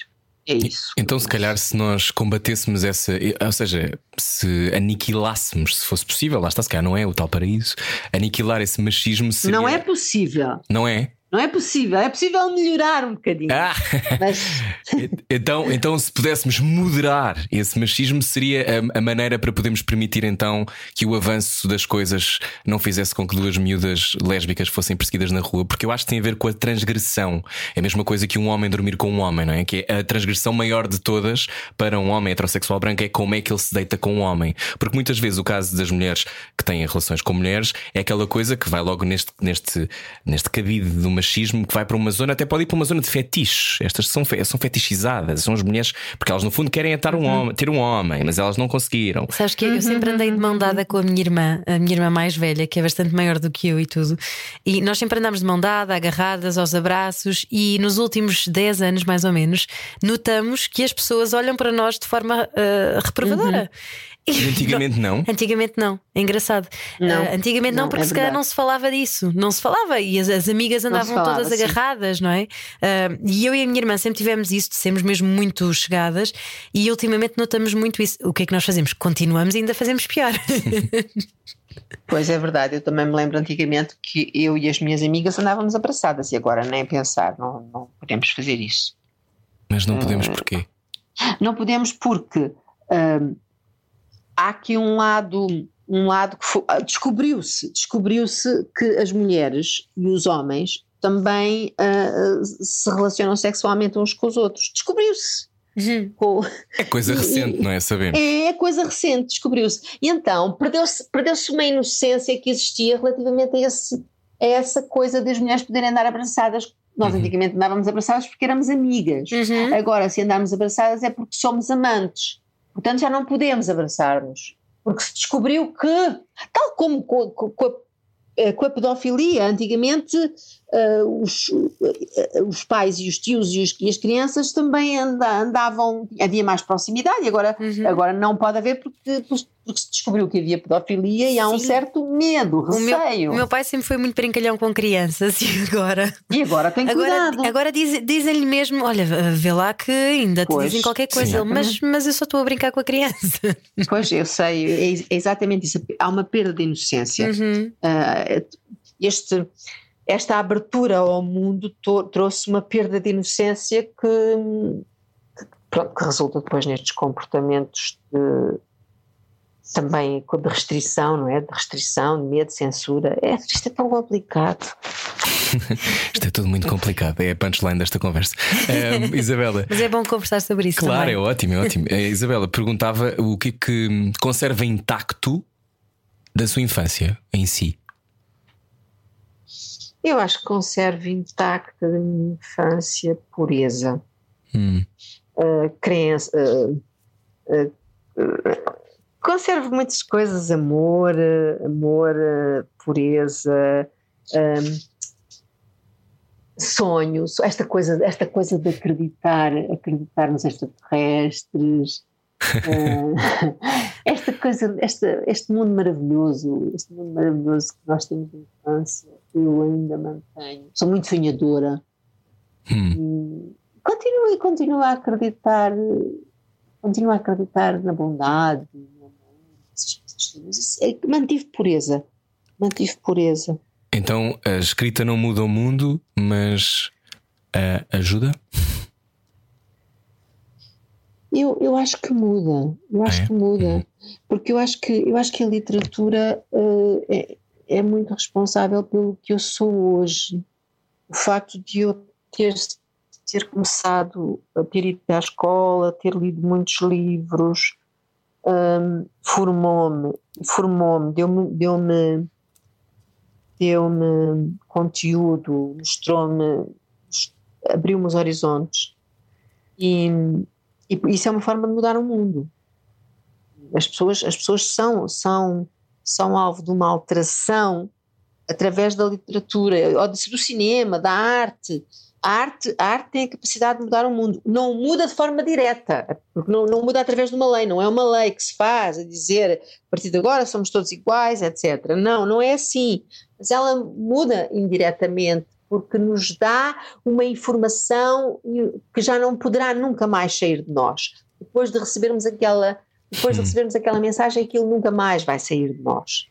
É isso. Então, se calhar, se nós combatêssemos essa, ou seja, se aniquilássemos, se fosse possível, lá está, se calhar não é o tal paraíso, aniquilar esse machismo seria. Não é possível. Não é? Não é possível, é possível melhorar um bocadinho. Ah. Mas então, então, se pudéssemos moderar esse machismo, seria a, a maneira para podermos permitir então que o avanço das coisas não fizesse com que duas miúdas lésbicas fossem perseguidas na rua, porque eu acho que tem a ver com a transgressão. É a mesma coisa que um homem dormir com um homem, não é? Que é a transgressão maior de todas para um homem heterossexual branco é como é que ele se deita com um homem. Porque muitas vezes o caso das mulheres que têm relações com mulheres é aquela coisa que vai logo neste, neste, neste cabide do machismo que vai para uma zona, até pode ir para uma zona de fetiche. Estas são, são fetichizadas, são as mulheres, porque elas no fundo querem estar um homem, ter um homem, mas elas não conseguiram. Sabes que eu sempre andei de mão dada com a minha irmã, a minha irmã mais velha, que é bastante maior do que eu e tudo. E nós sempre andámos de mão dada, agarradas aos abraços, e nos últimos 10 anos, mais ou menos, notamos que as pessoas olham para nós de forma ah, reprovadora. E antigamente não. Antigamente não, é engraçado. Não. Ah, antigamente não, Não, porque é se calhar não se falava disso, não se falava e as, as amigas andavam falava, todas sim. agarradas, não é? Ah, e eu e a minha irmã sempre tivemos isso, de sermos mesmo muito chegadas e ultimamente notamos muito isso. O que é que nós fazemos? Continuamos e ainda fazemos pior. Pois é verdade, eu também me lembro antigamente que eu e as minhas amigas andávamos abraçadas e agora nem pensar, não, não podemos fazer isso. Mas não podemos porquê? Não podemos porque hum, há aqui um lado, um lado que ah, descobriu-se, descobriu-se que as mulheres e os homens também ah, se relacionam sexualmente uns com os outros. Descobriu-se. Com- É coisa recente, não é? Sabemos. É coisa recente, descobriu-se. E então perdeu-se perdeu uma inocência que existia relativamente a, esse, a essa coisa das mulheres poderem andar abraçadas. Nós Uhum. antigamente andávamos abraçadas porque éramos amigas. Uhum. Agora, se andarmos abraçadas é porque somos amantes. Portanto, já não podemos abraçar-nos. Porque se descobriu que, tal como co- co- com, a, eh, com a pedofilia, antigamente eh, os, eh, os pais e os tios e, os- e as crianças também anda- andavam, havia mais proximidade, agora, Uhum. agora não pode haver porque, porque se descobriu que havia pedofilia e há um Sim. certo medo, O meu, receio. o meu pai sempre foi muito brincalhão com crianças e agora. E agora tem Agora, cuidado. agora diz- dizem-lhe mesmo: olha, vê lá que ainda te Pois, dizem qualquer coisa. sim. Ele, mas, mas eu só estou a brincar com a criança. Pois, eu sei, é é exatamente isso. Há uma perda de inocência. Uhum. Ah, este, esta abertura ao mundo trouxe uma perda de inocência que, que, pronto, que resulta depois nestes comportamentos de, também com- de restrição, não é? De restrição, de medo, de censura. É, isto é tão complicado. Isto é tudo muito complicado. É a punchline desta conversa. Ahm, Isabela. Mas é bom conversar sobre isso. Claro, também. é ótimo, é ótimo. A Isabela perguntava o que é que conserva intacto da sua infância em si. Eu acho que conservo intacta da minha infância pureza. Hum. uh, crença. uh, uh, conservo muitas coisas, amor, amor, pureza, um, sonhos, esta coisa, esta coisa de acreditar, acreditar nos extraterrestres. uh, esta coisa, esta, este mundo maravilhoso, este mundo maravilhoso que nós temos de infância, eu ainda mantenho. Sou muito sonhadora Hum. e continuo e continuo a acreditar, continuo a acreditar na bondade, todas. Isso é mantive pureza, mantive pureza. Então a escrita não muda o mundo, mas ah, ajuda? Eu, eu acho que muda, eu acho É? que muda, porque eu acho que, eu acho que a literatura eh, é, é muito responsável pelo que eu sou hoje. O facto de eu ter, ter começado a ter ido à escola, ter lido muitos livros, hum, formou-me, formou-me, deu-me, deu-me, deu-me conteúdo, mostrou-me, abriu-me os horizontes. E, e isso é uma forma de mudar o mundo. As pessoas, as pessoas são, são, são alvo de uma alteração através da literatura, ou do cinema, da arte. A arte, a arte tem a capacidade de mudar o mundo. Não muda de forma direta, porque não, não muda através de uma lei, não é uma lei que se faz a dizer a partir de agora somos todos iguais, etc. Não, não é assim. Mas ela muda indiretamente, porque nos dá uma informação que já não poderá nunca mais sair de nós. Depois de recebermos aquela, depois de recebermos aquela mensagem, aquilo nunca mais vai sair de nós.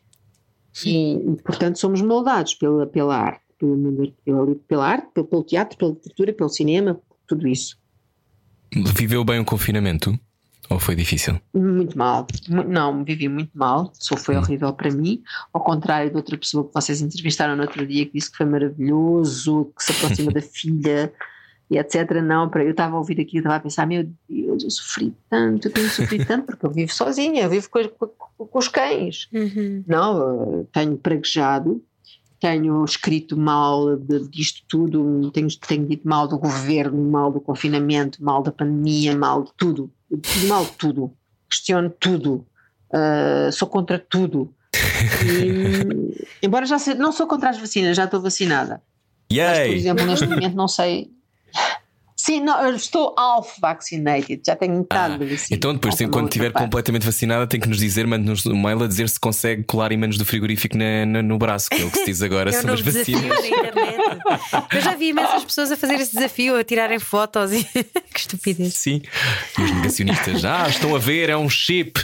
E, e, portanto somos moldados pela, pela arte, pelo mundo, pela, pela arte, pelo, pelo teatro, pela literatura, pelo cinema, tudo isso. Viveu bem o confinamento? Ou foi difícil? Muito mal. Não, vivi muito mal. Só foi horrível para mim. Ao contrário de outra pessoa que vocês entrevistaram no outro dia que disse que foi maravilhoso, que se aproxima da filha e etc. Não, para eu estava a ouvir aqui e estava a pensar: meu Deus, eu sofri tanto, eu tenho sofrido tanto porque eu vivo sozinha, eu vivo com, com- com os cães. Não, eh, tenho praguejado, tenho escrito mal de- disto tudo, tenho, tenho dito mal do governo, mal do confinamento, mal da pandemia, mal de tudo, mal tudo, questiono tudo, eh, sou contra tudo. E, embora já sei, não sou contra as vacinas, já estou vacinada. Mas, por Yay! exemplo, neste momento não sei. Sim, não, eu estou half vaccinated, já tenho metade Ah, vacina. Então, depois, uma quando estiver parte. completamente vacinada, tem que nos dizer, mande-nos um mail a dizer se consegue colar ímãs do frigorífico na- na- no braço, que é o que se diz agora É um sobre as vacinas. Eu já vi imensas pessoas a fazer esse desafio, a tirarem fotos e. que estupidez. Sim. E os negacionistas, ah, estão a ver, é um chip.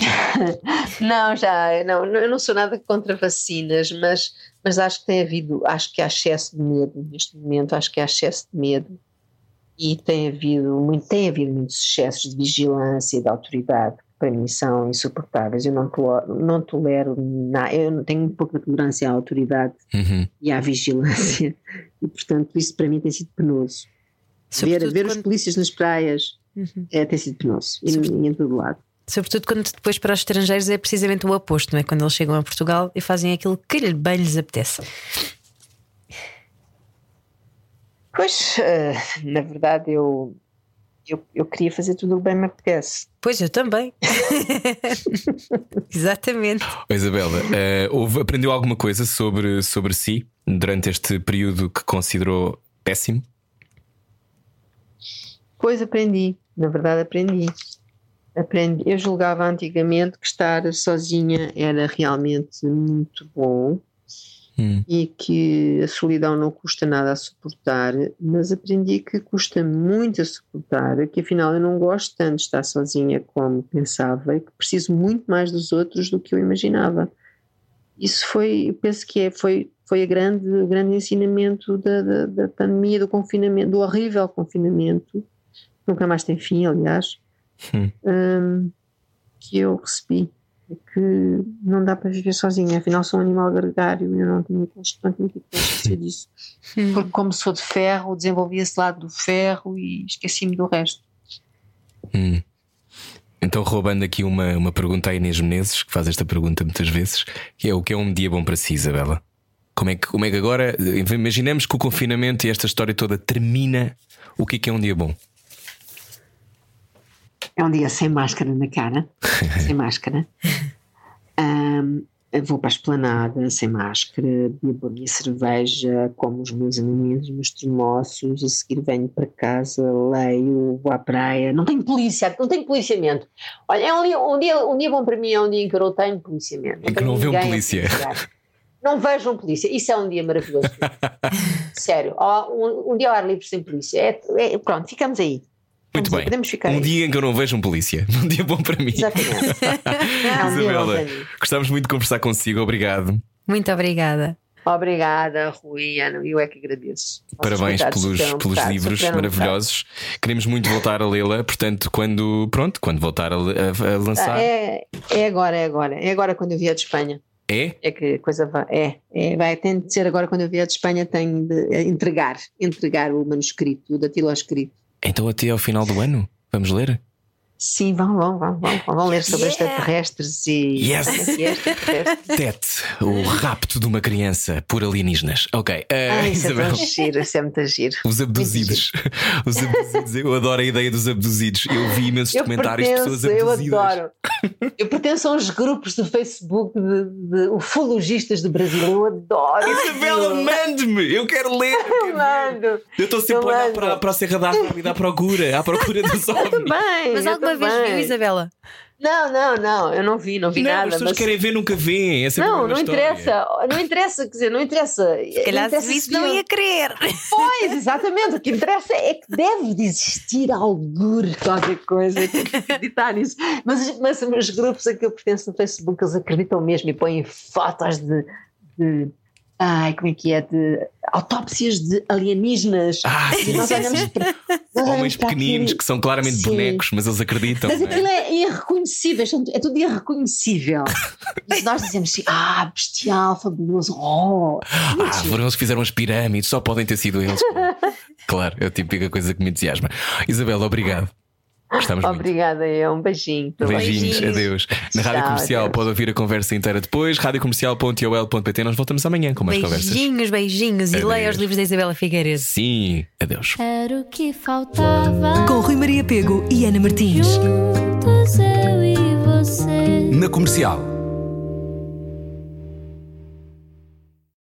Não, já, não, eu não sou nada contra vacinas, mas, mas acho que tem havido, acho que há excesso de medo neste momento, acho que há excesso de medo e tem havido, muito, tem havido muitos excessos de vigilância e de autoridade que para mim são insuportáveis. Eu não tolero, não tolero nada, eu não- tenho muito pouca tolerância à autoridade Uhum. e à vigilância e portanto isso para mim tem sido penoso. Ver, Sobretudo ver os quando- polícias nas praias Uhum. é, tem sido penoso e, e em todo lado. Sobretudo quando depois para os estrangeiros é precisamente o oposto, não é? Quando eles chegam a Portugal e fazem aquilo que lhe- bem lhes apetece. Pois, eh, na verdade, eu, eu, eu queria fazer tudo o que bem me apetece. Pois eu também. Exatamente. Ô, Isabela, eh, houve- aprendeu alguma coisa sobre, sobre si durante este período que considerou péssimo? Pois aprendi, na verdade, aprendi. Aprendi. Eu julgava antigamente que estar sozinha era realmente muito bom Hum. e que a solidão não custa nada a suportar, mas aprendi que custa muito a suportar, que afinal eu não gosto tanto de estar sozinha como pensava e que preciso muito mais dos outros do que eu imaginava. Isso foi, penso que é, foi, foi a grande, o grande ensinamento da, da, da pandemia, do confinamento, do horrível confinamento, nunca mais tem fim, aliás, Hum. hum, que eu recebi é que não dá para viver sozinha, afinal sou um animal gregário e eu não tinha consciência disso. Porque como sou de ferro, desenvolvi esse lado do ferro e esqueci-me do resto. Hum. Então, roubando aqui uma, uma pergunta à Inês Menezes, que faz esta pergunta muitas vezes, que é o que é um dia bom para si, Isabela? Como é que, como é que agora, imaginamos que o confinamento e esta história toda termina, o que é que é um dia bom? É um dia sem máscara na cara, sem máscara. Eu vou para a esplanada sem máscara, bebo a minha cerveja, como os meus amigos, os meus termossos, a seguir venho para casa, leio, vou à praia. Não tenho polícia, não tenho policiamento. Olha, é um dia, um dia, um dia bom para mim é um dia em que eu não tenho policiamento. Em que não vê um polícia. Não vejam polícia, isso é um dia maravilhoso. Sério, um, um dia ao ar livre sem polícia. É, é- pronto, ficamos aí. Muito bem. Ficar Um aí. dia em que eu não vejo um polícia. Um dia bom para mim. Exatamente. É Isabela, gostávamos muito de conversar consigo, obrigado. Muito obrigada. Obrigada, Rui e Ana, eu é que agradeço. Parabéns pelos, um pelos livros um maravilhosos. Queremos muito voltar a lê-la, portanto, quando pronto, quando voltar a, a- a lançar. É, é agora, é agora. É agora quando eu vier de Espanha. é? É que a coisa vai. É, é, vai, tem de ser agora quando eu vier de Espanha, tenho de entregar, entregar o manuscrito, o datiloscrito. Então até ao final do ano? Vamos ler? Sim, vão, vão, vão, vão, vão ler sobre Yeah. extraterrestres e. Yes. É é extraterrestres? Tete, o rapto de uma criança por alienígenas. Ok, Ah, isso é Isabel. tão giro, isso é muito giro. Os abduzidos. Os abduzidos. Eu adoro a ideia dos abduzidos. Eu vi imensos Eu documentários de pessoas pertenço, eu abduzidas. adoro. Eu pertenço a uns grupos do Facebook de, de ufologistas do Brasil. Eu adoro. Isabela, mande-me! Eu quero ler! eu. Mando. Eu estou sempre Eu a olhar para, para a Serra da Rápida à procura, à procura dos Eu ovnis. também. Mas eu alguma vez também. viu, Isabela? Não, não, não. Eu não vi, não vi Não, nada. as pessoas mas- querem ver, nunca veem. É sempre a Não, não história. interessa. Não interessa, quer dizer, não interessa. Se calhar se visse, não ia querer. Pois, exatamente. O que interessa é que deve de existir algum qualquer coisa. Tenho que acreditar nisso. Mas, mas os grupos a que eu pertenço no Facebook, eles acreditam mesmo e põem fotos de, de Ai, como é que é? De autópsias de alienígenas. Ah, sim, nós olhamos para- nós Homens pequeninos que são claramente Sim. bonecos, mas eles acreditam. Mas é? aquilo é irreconhecível, são- é tudo irreconhecível. Mas nós dizemos assim: ah, bestial, fabuloso, oh. Ah, foram eles que fizeram as pirâmides, só podem ter sido eles. claro, é a típica coisa que me entusiasma. Isabela, obrigado. Gostamos muito. Obrigada, eu. Um beijinho. Beijinhos, Beijinhos. adeus. Na Rádio Tchau, Comercial adeus. pode ouvir a conversa inteira depois, radiocomercial.ol.pt. Nós voltamos amanhã com mais conversas. Beijinhos, beijinhos. E leia os livros da Isabela Figueiredo. Sim, adeus. Era o que faltava. Com Rui Maria Pego e Ana Martins. Juntos eu e você. Na comercial.